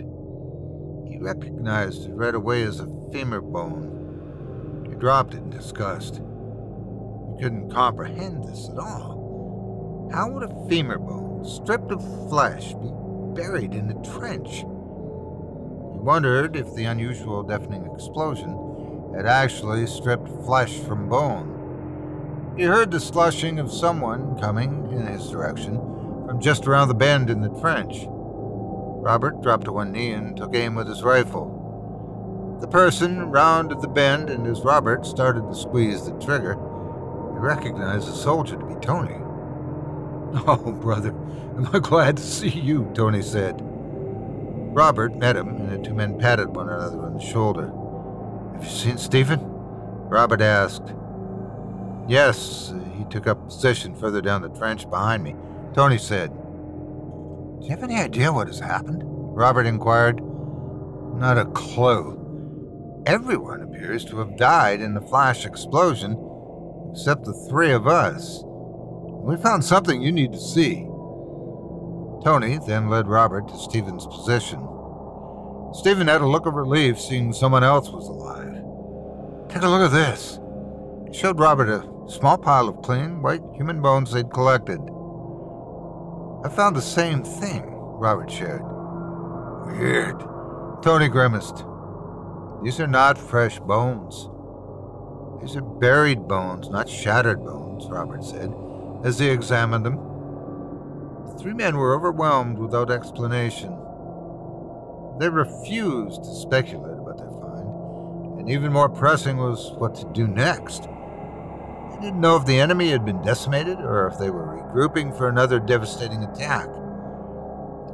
He recognized it right away as a femur bone. He dropped it in disgust. He couldn't comprehend this at all. How would a femur bone, stripped of flesh, be buried in a trench? He wondered if the unusual deafening explosion had actually stripped flesh from bone. He heard the slushing of someone coming in his direction from just around the bend in the trench. Robert dropped to one knee and took aim with his rifle. The person rounded the bend, and as Robert started to squeeze the trigger, he recognized the soldier to be Tony. Oh, brother, am I glad to see you, Tony said. Robert met him, and the two men patted one another on the shoulder. Have you seen Stephen? Robert asked. Yes, he took up position further down the trench behind me. Tony said. Do you have any idea what has happened? Robert inquired. Not a clue. Everyone appears to have died in the flash explosion, except the three of us. We found something you need to see. Tony then led Robert to Stephen's position. Stephen had a look of relief seeing someone else was alive. Take a look at this. He showed Robert a small pile of clean, white human bones they'd collected. I found the same thing, Robert shared. Weird. Tony grimaced. These are not fresh bones. These are buried bones, not shattered bones, Robert said, as he examined them. The three men were overwhelmed without explanation. They refused to speculate about their find, and even more pressing was what to do next. They didn't know if the enemy had been decimated or if they were regrouping for another devastating attack.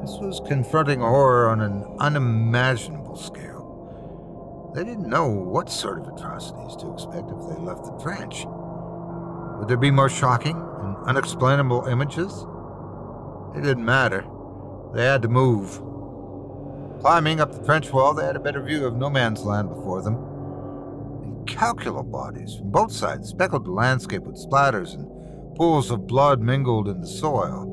This was confronting horror on an unimaginable scale. They didn't know what sort of atrocities to expect if they left the trench. Would there be more shocking unexplainable images? It didn't matter. They had to move. Climbing up the trench wall, they had a better view of no man's land before them. Incalculable bodies from both sides speckled the landscape with splatters and pools of blood mingled in the soil.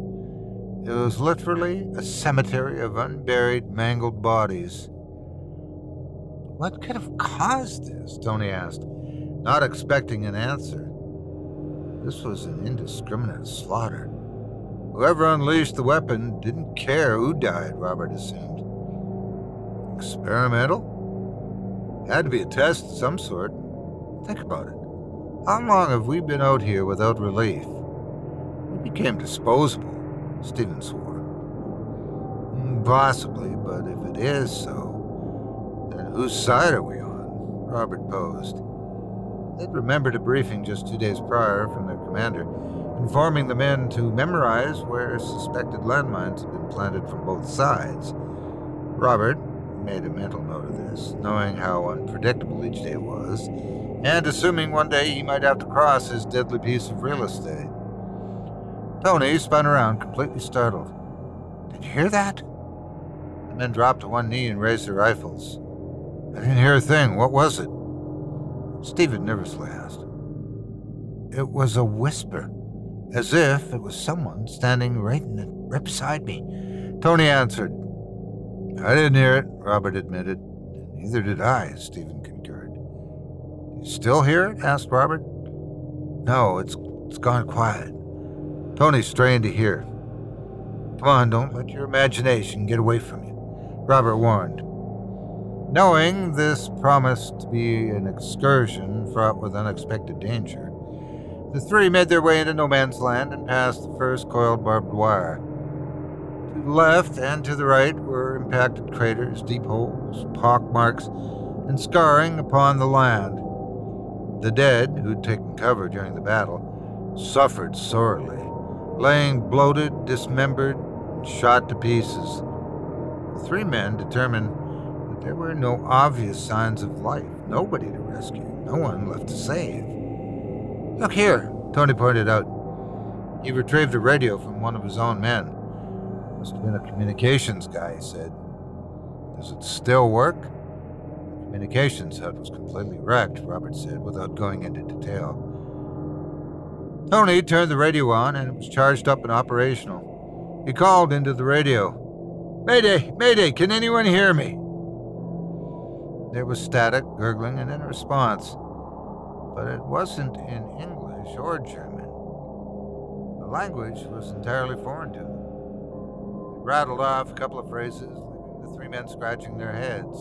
It was literally a cemetery of unburied, mangled bodies. What could have caused this? Tony asked, not expecting an answer. This was an indiscriminate slaughter. Whoever unleashed the weapon didn't care who died, Robert assumed. Experimental? Had to be a test of some sort. Think about it. How long have we been out here without relief? We became disposable, Stephen swore. Possibly, but if it is so, then whose side are we on? Robert posed. They'd remembered a briefing just two days prior from their commander, informing the men to memorize where suspected landmines had been planted from both sides. Robert made a mental note of this, knowing how unpredictable each day was, and assuming one day he might have to cross his deadly piece of real estate. Tony spun around, completely startled. Did you hear that? The men dropped to one knee and raised their rifles. I didn't hear a thing. What was it? Stephen nervously asked. It was a whisper, as if it was someone standing right, the, right beside me. Tony answered. I didn't hear it, Robert admitted. Neither did I, Stephen concurred. You still hear it? asked Robert. No, it's it's gone quiet. Tony strained to hear. Come on, don't let your imagination get away from you, Robert warned. Knowing this promised to be an excursion fraught with unexpected danger, the three made their way into no man's land and passed the first coiled barbed wire. To the left and to the right were impacted craters, deep holes, pock marks, and scarring upon the land. The dead, who'd taken cover during the battle, suffered sorely, laying bloated, dismembered, shot to pieces. The three men determined there were no obvious signs of life, nobody to rescue, no one left to save. Look here, Tony pointed out. He retrieved a radio from one of his own men. Must have been a communications guy, he said. Does it still work? The communications hut was completely wrecked, Robert said, without going into detail. Tony turned the radio on and it was charged up and operational. He called into the radio. Mayday, Mayday, can anyone hear me? There was static, gurgling, and a response. But it wasn't in English or German. The language was entirely foreign to them. It rattled off a couple of phrases, leaving the three men scratching their heads.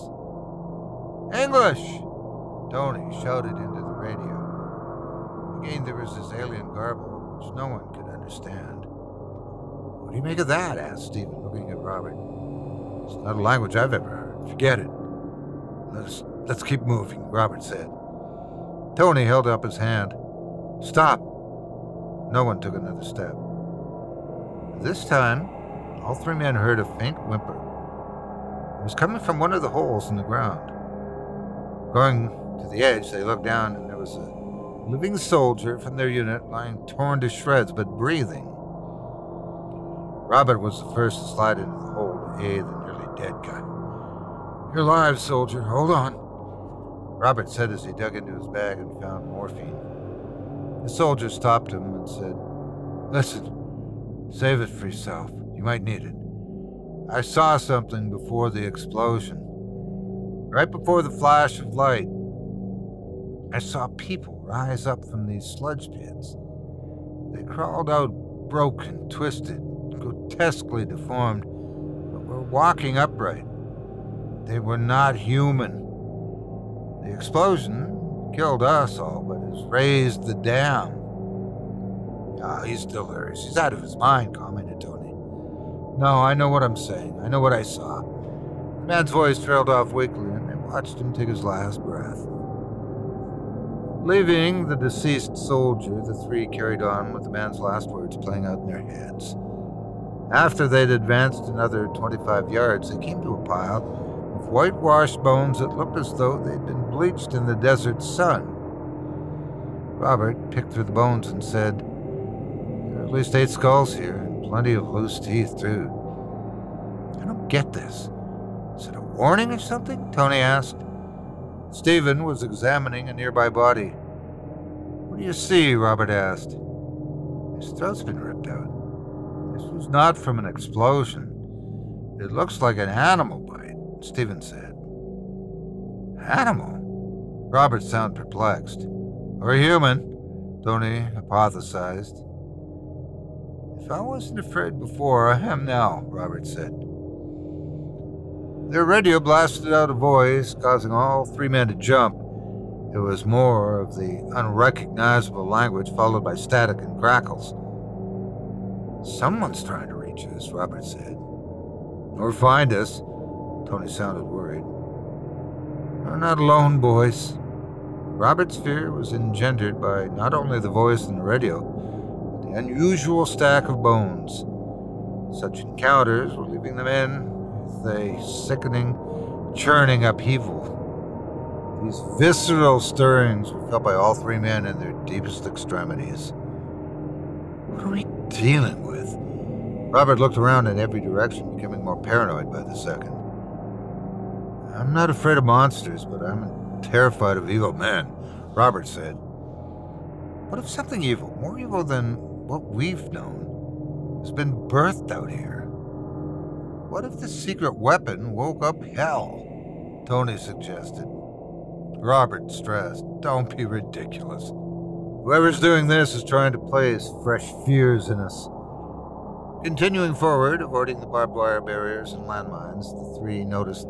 English! Tony shouted into the radio. Again, there was this alien garble, which no one could understand. What do you make of that? asked Stephen, looking at Robert. It's not a language I've ever heard. Forget it. Let's, let's keep moving, Robert said. Tony held up his hand. Stop. No one took another step. This time, all three men heard a faint whimper. It was coming from one of the holes in the ground. Going to the edge, they looked down, and there was a living soldier from their unit lying torn to shreds but breathing. Robert was the first to slide into the hole to aid the nearly dead guy. You're alive, soldier. Hold on. Robert said as he dug into his bag and found morphine. The soldier stopped him and said, Listen, save it for yourself. You might need it. I saw something before the explosion. Right before the flash of light, I saw people rise up from these sludge pits. They crawled out broken, twisted, grotesquely deformed, but were walking upright. They were not human. The explosion killed us all, but has raised the dam. Ah, he's delirious. He's out of his mind, commented Tony. No, I know what I'm saying. I know what I saw. The man's voice trailed off weakly, and they watched him take his last breath. Leaving the deceased soldier, the three carried on with the man's last words playing out in their heads. After they'd advanced another 25 yards, they came to a pile whitewashed bones that looked as though they'd been bleached in the desert sun. Robert picked through the bones and said, There are at least eight skulls here, and plenty of loose teeth, too. I don't get this. Is it a warning or something? Tony asked. Stephen was examining a nearby body. What do you see? Robert asked. His throat's been ripped out. This was not from an explosion. It looks like an animal Stephen said. Animal? Robert sounded perplexed. Or human, Tony hypothesized. If I wasn't afraid before, I am now, Robert said. Their radio blasted out a voice, causing all three men to jump. It was more of the unrecognizable language, followed by static and crackles. Someone's trying to reach us, Robert said. Or find us. Tony sounded worried. We're not alone, boys. Robert's fear was engendered by not only the voice in the radio, but the unusual stack of bones. Such encounters were leaving the men with a sickening, churning upheaval. These visceral stirrings were felt by all three men in their deepest extremities. What are we dealing with? Robert looked around in every direction, becoming more paranoid by the second. I'm not afraid of monsters, but I'm terrified of evil men, Robert said. What if something evil, more evil than what we've known, has been birthed out here? What if the secret weapon woke up hell? Tony suggested. Robert stressed. Don't be ridiculous. Whoever's doing this is trying to place fresh fears in us. Continuing forward, avoiding the barbed wire barriers and landmines, the three noticed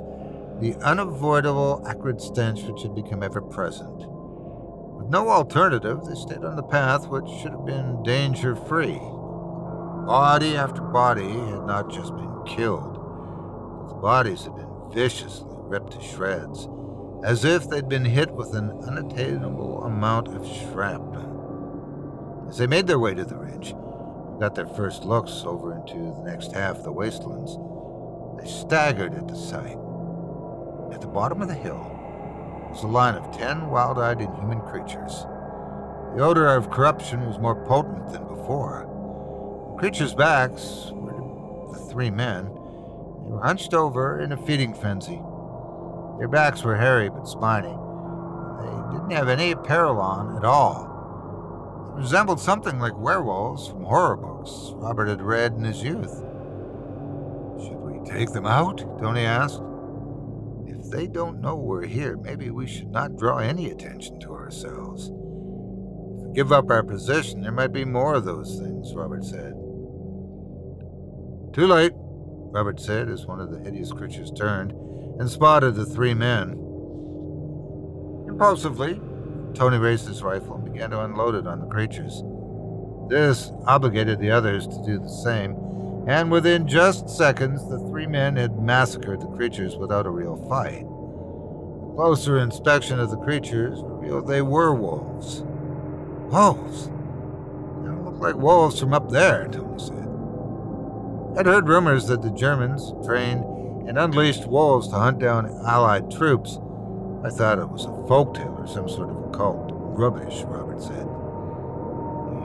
the unavoidable acrid stench which had become ever present. With no alternative, they stayed on the path which should have been danger free. Body after body had not just been killed, but the bodies had been viciously ripped to shreds, as if they'd been hit with an unattainable amount of shrapnel. As they made their way to the ridge, and got their first looks over into the next half of the wastelands, they staggered at the sight. At the bottom of the hill was a line of ten wild eyed inhuman creatures. The odor of corruption was more potent than before. The creatures' backs were the three men. They were hunched over in a feeding frenzy. Their backs were hairy but spiny. They didn't have any apparel on at all. They resembled something like werewolves from horror books Robert had read in his youth. Should we take them out? Tony asked. They don't know we're here, maybe we should not draw any attention to ourselves. If we give up our position, there might be more of those things, Robert said. Too late, Robert said as one of the hideous creatures turned and spotted the three men. Impulsively, Tony raised his rifle and began to unload it on the creatures. This obligated the others to do the same, and within just seconds, the three men had massacred the creatures without a real fight. A closer inspection of the creatures revealed they were wolves. Wolves? They don't look like wolves from up there, Tony said. I'd heard rumors that the Germans trained and unleashed wolves to hunt down Allied troops. I thought it was a folktale or some sort of occult rubbish, Robert said.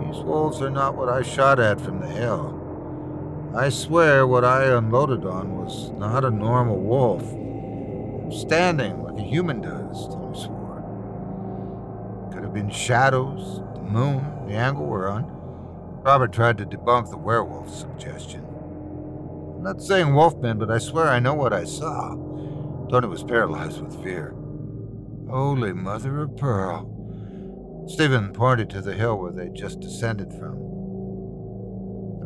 These wolves are not what I shot at from the hill. I swear what I unloaded on was not a normal wolf. Standing like a human does, Tony swore. Could have been shadows, the moon, the angle we're on. Robert tried to debunk the werewolf suggestion. I'm not saying wolfman, but I swear I know what I saw. Tony was paralyzed with fear. Holy mother of pearl. Stephen pointed to the hill where they'd just descended from.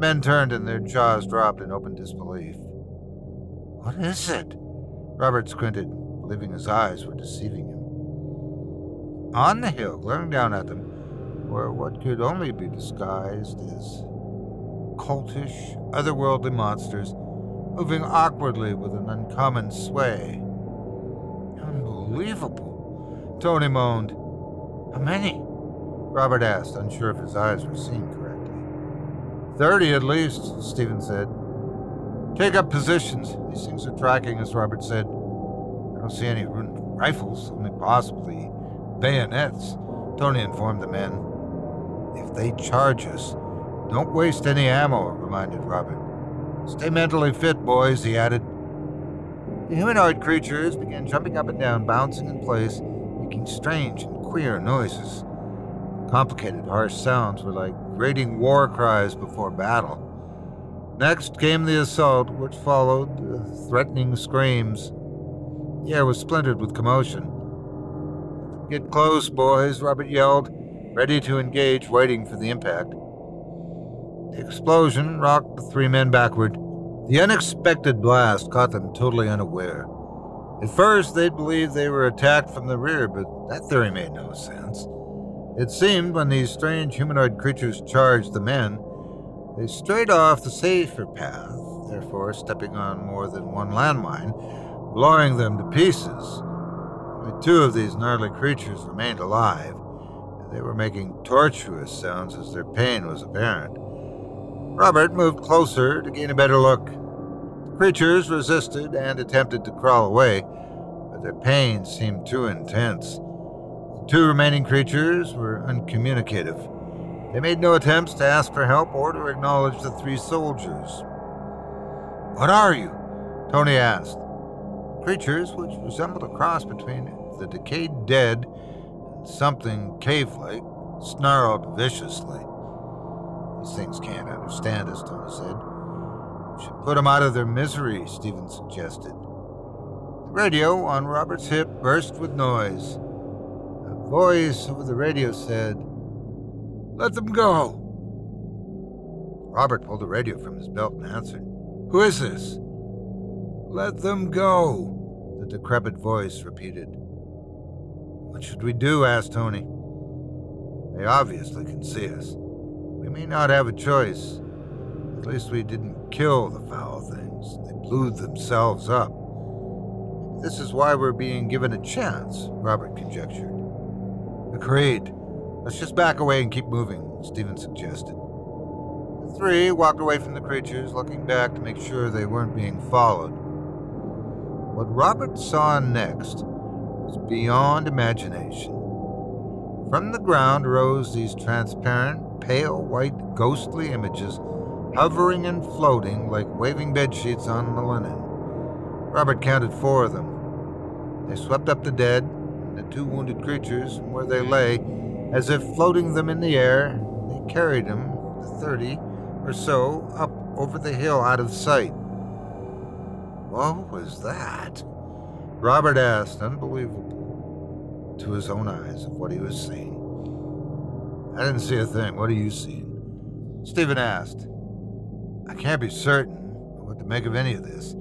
Men turned and their jaws dropped in open disbelief. What is it? Robert squinted, believing his eyes were deceiving him. On the hill, glaring down at them, were what could only be disguised as cultish, otherworldly monsters moving awkwardly with an uncommon sway. Unbelievable, Tony moaned. How many? Robert asked, unsure if his eyes were seeing correctly. Thirty at least, Stephen said. Take up positions. These things are tracking us, Robert said. I don't see any rifles, only possibly bayonets, Tony informed the men. If they charge us, don't waste any ammo, reminded Robert. Stay mentally fit, boys, he added. The humanoid creatures began jumping up and down, bouncing in place, making strange and queer noises. Complicated, harsh sounds were like grating war cries before battle. Next came the assault, which followed uh, threatening screams. The air was splintered with commotion. Get close, boys, Robert yelled, ready to engage, waiting for the impact. The explosion rocked the three men backward. The unexpected blast caught them totally unaware. At first, they'd believed they were attacked from the rear, but that theory made no sense. It seemed when these strange humanoid creatures charged the men, they strayed off the safer path, therefore stepping on more than one landmine, blowing them to pieces. Only two of these gnarly creatures remained alive. They were making tortuous sounds as their pain was apparent. Robert moved closer to gain a better look. The creatures resisted and attempted to crawl away, but their pain seemed too intense. Two remaining creatures were uncommunicative. They made no attempts to ask for help or to acknowledge the three soldiers. What are you? Tony asked. Creatures, which resembled a cross between the decayed dead and something cave like, snarled viciously. These things can't understand us, Tony said. We should put them out of their misery, Stephen suggested. The radio on Robert's hip burst with noise. Voice over the radio said, Let them go. Robert pulled the radio from his belt and answered, Who is this? Let them go. The decrepit voice repeated. What should we do? asked Tony. They obviously can see us. We may not have a choice. At least we didn't kill the foul things. They blew themselves up. This is why we're being given a chance, Robert conjectured. Agreed. Let's just back away and keep moving, Stephen suggested. The three walked away from the creatures, looking back to make sure they weren't being followed. What Robert saw next was beyond imagination. From the ground rose these transparent, pale white, ghostly images, hovering and floating like waving bed sheets on the linen. Robert counted four of them. They swept up the dead the two wounded creatures from where they lay, as if floating them in the air. They carried them, the thirty or so, up over the hill out of sight. What was that? Robert asked, unbelievable to his own eyes, of what he was seeing. I didn't see a thing. What are you seeing? Stephen asked. I can't be certain what to make of any of this.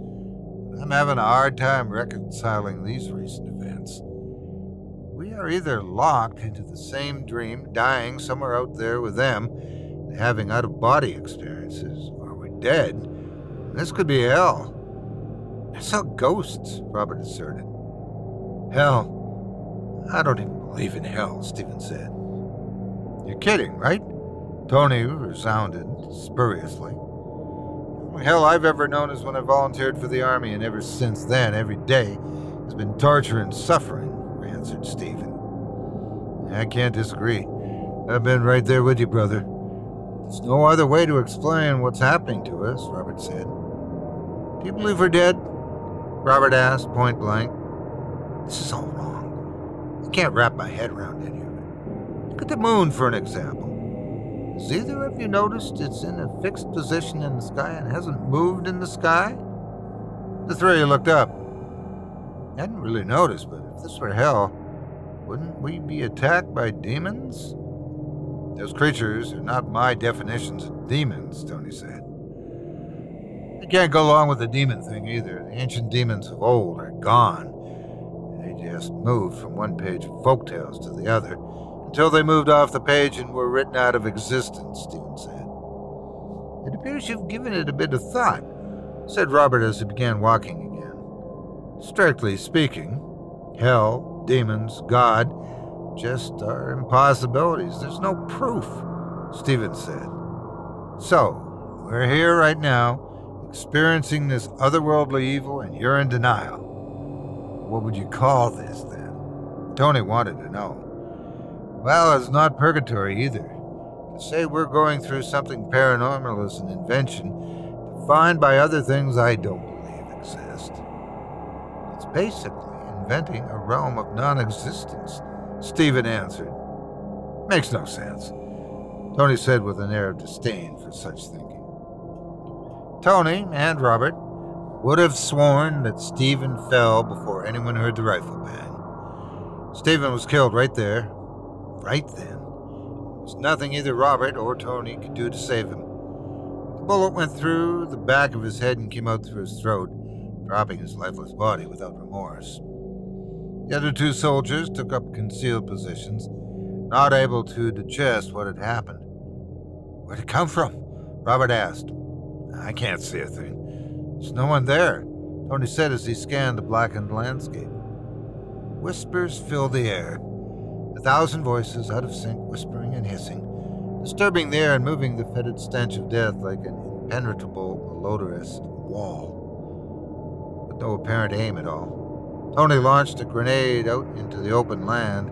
I'm having a hard time reconciling these recent. Are either locked into the same dream, dying somewhere out there with them, having out of body experiences, or we're dead. This could be hell. I saw ghosts, Robert asserted. Hell? I don't even believe in hell, Stephen said. You're kidding, right? Tony resounded spuriously. Hell I've ever known is when I volunteered for the Army, and ever since then, every day has been torture and suffering, answered Stephen. I can't disagree. I've been right there with you, brother. There's no other way to explain what's happening to us, Robert said. Do you believe we're dead? Robert asked, point blank. This is all wrong. I can't wrap my head around any of it. Look at the moon, for an example. Has either of you noticed it's in a fixed position in the sky and hasn't moved in the sky? The three looked up. I hadn't really noticed, but if this were hell, wouldn't we be attacked by demons? Those creatures are not my definitions of demons, Tony said. I can't go along with the demon thing either. The ancient demons of old are gone. They just moved from one page of folk tales to the other until they moved off the page and were written out of existence, Stephen said. It appears you've given it a bit of thought, said Robert as he began walking again. Strictly speaking, hell, demons, God, just are impossibilities. There's no proof, Stephen said. So, we're here right now, experiencing this otherworldly evil, and you're in denial. What would you call this, then? Tony wanted to know. Well, it's not purgatory either. To say we're going through something paranormal is an invention defined by other things I don't believe exist. It's basically inventing a realm of non existence, Stephen answered. Makes no sense, Tony said with an air of disdain for such thinking. Tony and Robert would have sworn that Stephen fell before anyone heard the rifle bang. Stephen was killed right there, right then. There was nothing either Robert or Tony could do to save him. The bullet went through the back of his head and came out through his throat, dropping his lifeless body without remorse. The other two soldiers took up concealed positions, not able to digest what had happened. Where'd it come from? Robert asked. I can't see a thing. There's no one there, Tony said as he scanned the blackened landscape. Whispers filled the air, a thousand voices out of sync, whispering and hissing, disturbing the air and moving the fetid stench of death like an impenetrable, malodorous wall. With no apparent aim at all. Tony launched a grenade out into the open land,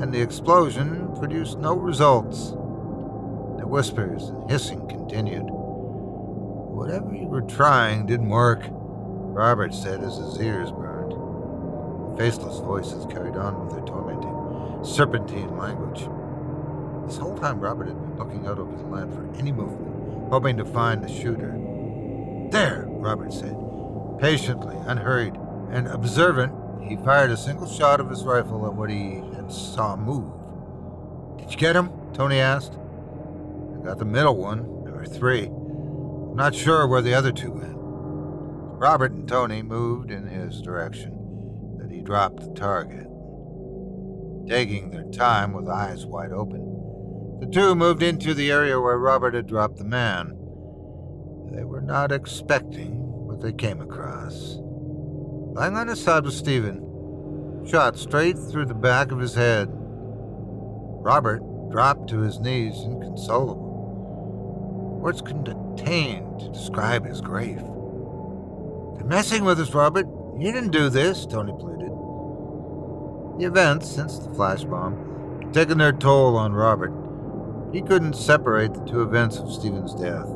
and the explosion produced no results. The whispers and hissing continued. Whatever you were trying didn't work, Robert said as his ears burned. The faceless voices carried on with their tormenting, serpentine language. This whole time, Robert had been looking out over the land for any movement, hoping to find the shooter. There, Robert said. Patiently, unhurried, and observant, he fired a single shot of his rifle at what he had saw move. Did you get him? Tony asked. I got the middle one. There were three. I'm not sure where the other two went. Robert and Tony moved in his direction. when he dropped the target. Taking their time with eyes wide open, the two moved into the area where Robert had dropped the man. They were not expecting what they came across. Lying on his side with Stephen, shot straight through the back of his head. Robert dropped to his knees inconsolable. Words couldn't attain to describe his grief. They're messing with us, Robert. You didn't do this, Tony pleaded. The events since the flash bomb had taken their toll on Robert. He couldn't separate the two events of Stephen's death.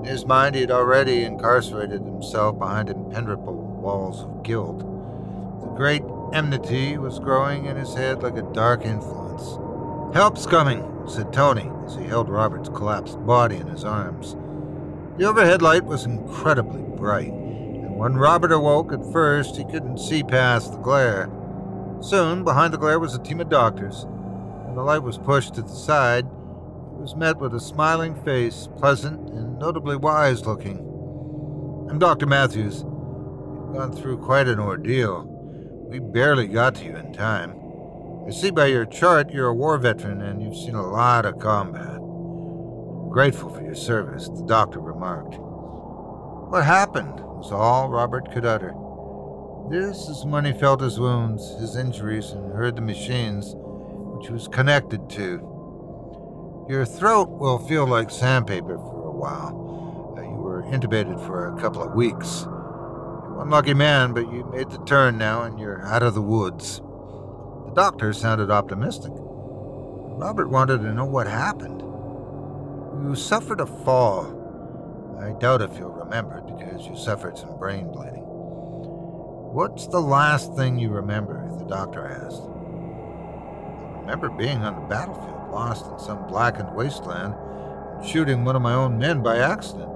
In his mind, he had already incarcerated himself behind an impenetrable walls of guilt. The great enmity was growing in his head like a dark influence. Help's coming, said Tony as he held Robert's collapsed body in his arms. The overhead light was incredibly bright, and when Robert awoke at first, he couldn't see past the glare. Soon, behind the glare was a team of doctors. When the light was pushed to the side, he was met with a smiling face, pleasant and notably wise looking. I'm Dr. Matthews. Gone through quite an ordeal. We barely got to you in time. I see by your chart you're a war veteran and you've seen a lot of combat. Grateful for your service, the doctor remarked. What happened was all Robert could utter. This is when he felt his wounds, his injuries, and heard the machines which he was connected to. Your throat will feel like sandpaper for a while. Uh, you were intubated for a couple of weeks. You're lucky man, but you made the turn now and you're out of the woods The doctor sounded optimistic. Robert wanted to know what happened. You suffered a fall. I doubt if you'll remember because you suffered some brain bleeding. What's the last thing you remember? the doctor asked. I remember being on the battlefield, lost in some blackened wasteland, and shooting one of my own men by accident.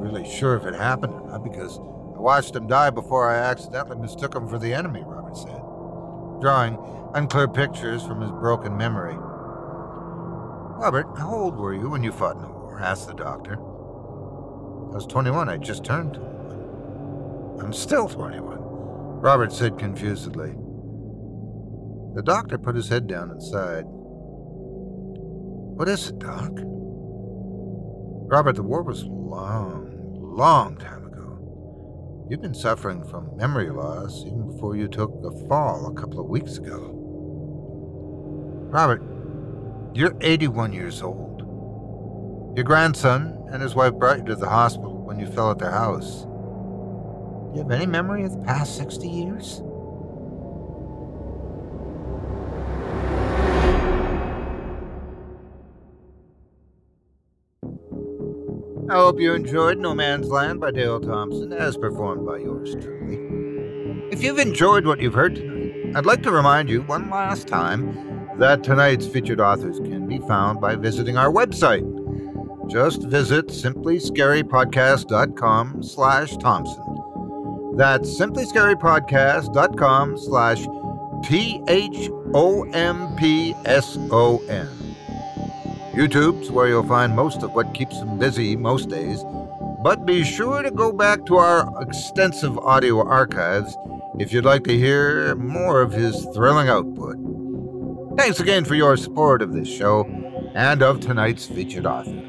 Really sure if it happened or not because I watched him die before I accidentally mistook him for the enemy, Robert said drawing unclear pictures from his broken memory. Robert, how old were you when you fought in the war? asked the doctor. I was 21. I just turned 21. I'm still 21, Robert said confusedly. The doctor put his head down and sighed. What is it, Doc? Robert, the war was long, long time ago. You've been suffering from memory loss even before you took the fall a couple of weeks ago. Robert, you're 81 years old. Your grandson and his wife brought you to the hospital when you fell at their house. Do you have any memory of the past 60 years? I hope you enjoyed No Man's Land by Dale Thompson, as performed by yours truly. If you've enjoyed what you've heard tonight, I'd like to remind you one last time that tonight's featured authors can be found by visiting our website. Just visit simplyscarypodcast.com slash Thompson. That's simplyscarypodcast.com slash T-H-O-M-P-S-O-N. YouTube's where you'll find most of what keeps him busy most days, but be sure to go back to our extensive audio archives if you'd like to hear more of his thrilling output. Thanks again for your support of this show and of tonight's featured author.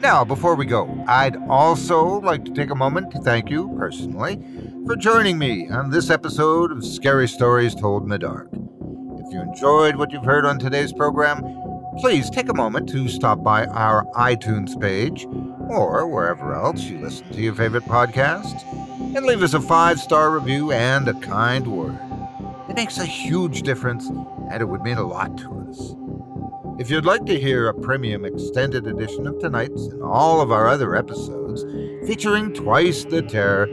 Now, before we go, I'd also like to take a moment to thank you personally for joining me on this episode of Scary Stories Told in the Dark. If you enjoyed what you've heard on today's program, please take a moment to stop by our iTunes page or wherever else you listen to your favorite podcast and leave us a five star review and a kind word. It makes a huge difference and it would mean a lot to us. If you'd like to hear a premium extended edition of tonight's and all of our other episodes featuring twice the terror,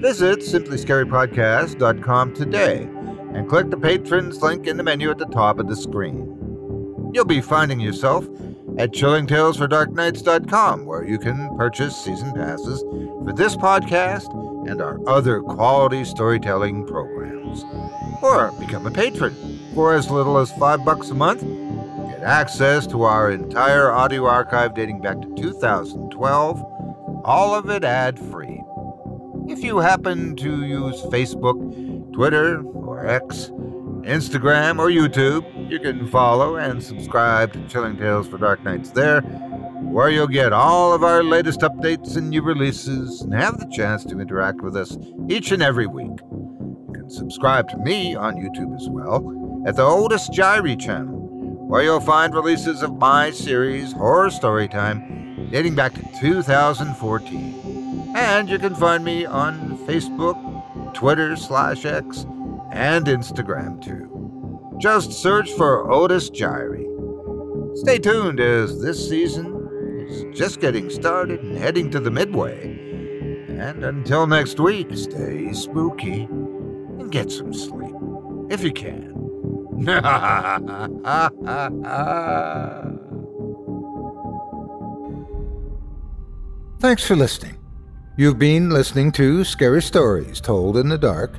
visit simplyscarypodcast.com today and click the patrons link in the menu at the top of the screen you'll be finding yourself at chillingtalesfordarknights.com, where you can purchase season passes for this podcast and our other quality storytelling programs. Or become a patron for as little as five bucks a month. Get access to our entire audio archive dating back to 2012, all of it ad free. If you happen to use Facebook, Twitter, or X, Instagram, or YouTube, you can follow and subscribe to Chilling Tales for Dark Nights there, where you'll get all of our latest updates and new releases and have the chance to interact with us each and every week. You can subscribe to me on YouTube as well at the Otis Jiry channel, where you'll find releases of my series, Horror Storytime, dating back to 2014. And you can find me on Facebook, Twitter slash X, and Instagram too. Just search for Otis Jiry. Stay tuned as this season is just getting started and heading to the midway. And until next week, stay spooky and get some sleep if you can. Thanks for listening. You've been listening to Scary Stories Told in the Dark,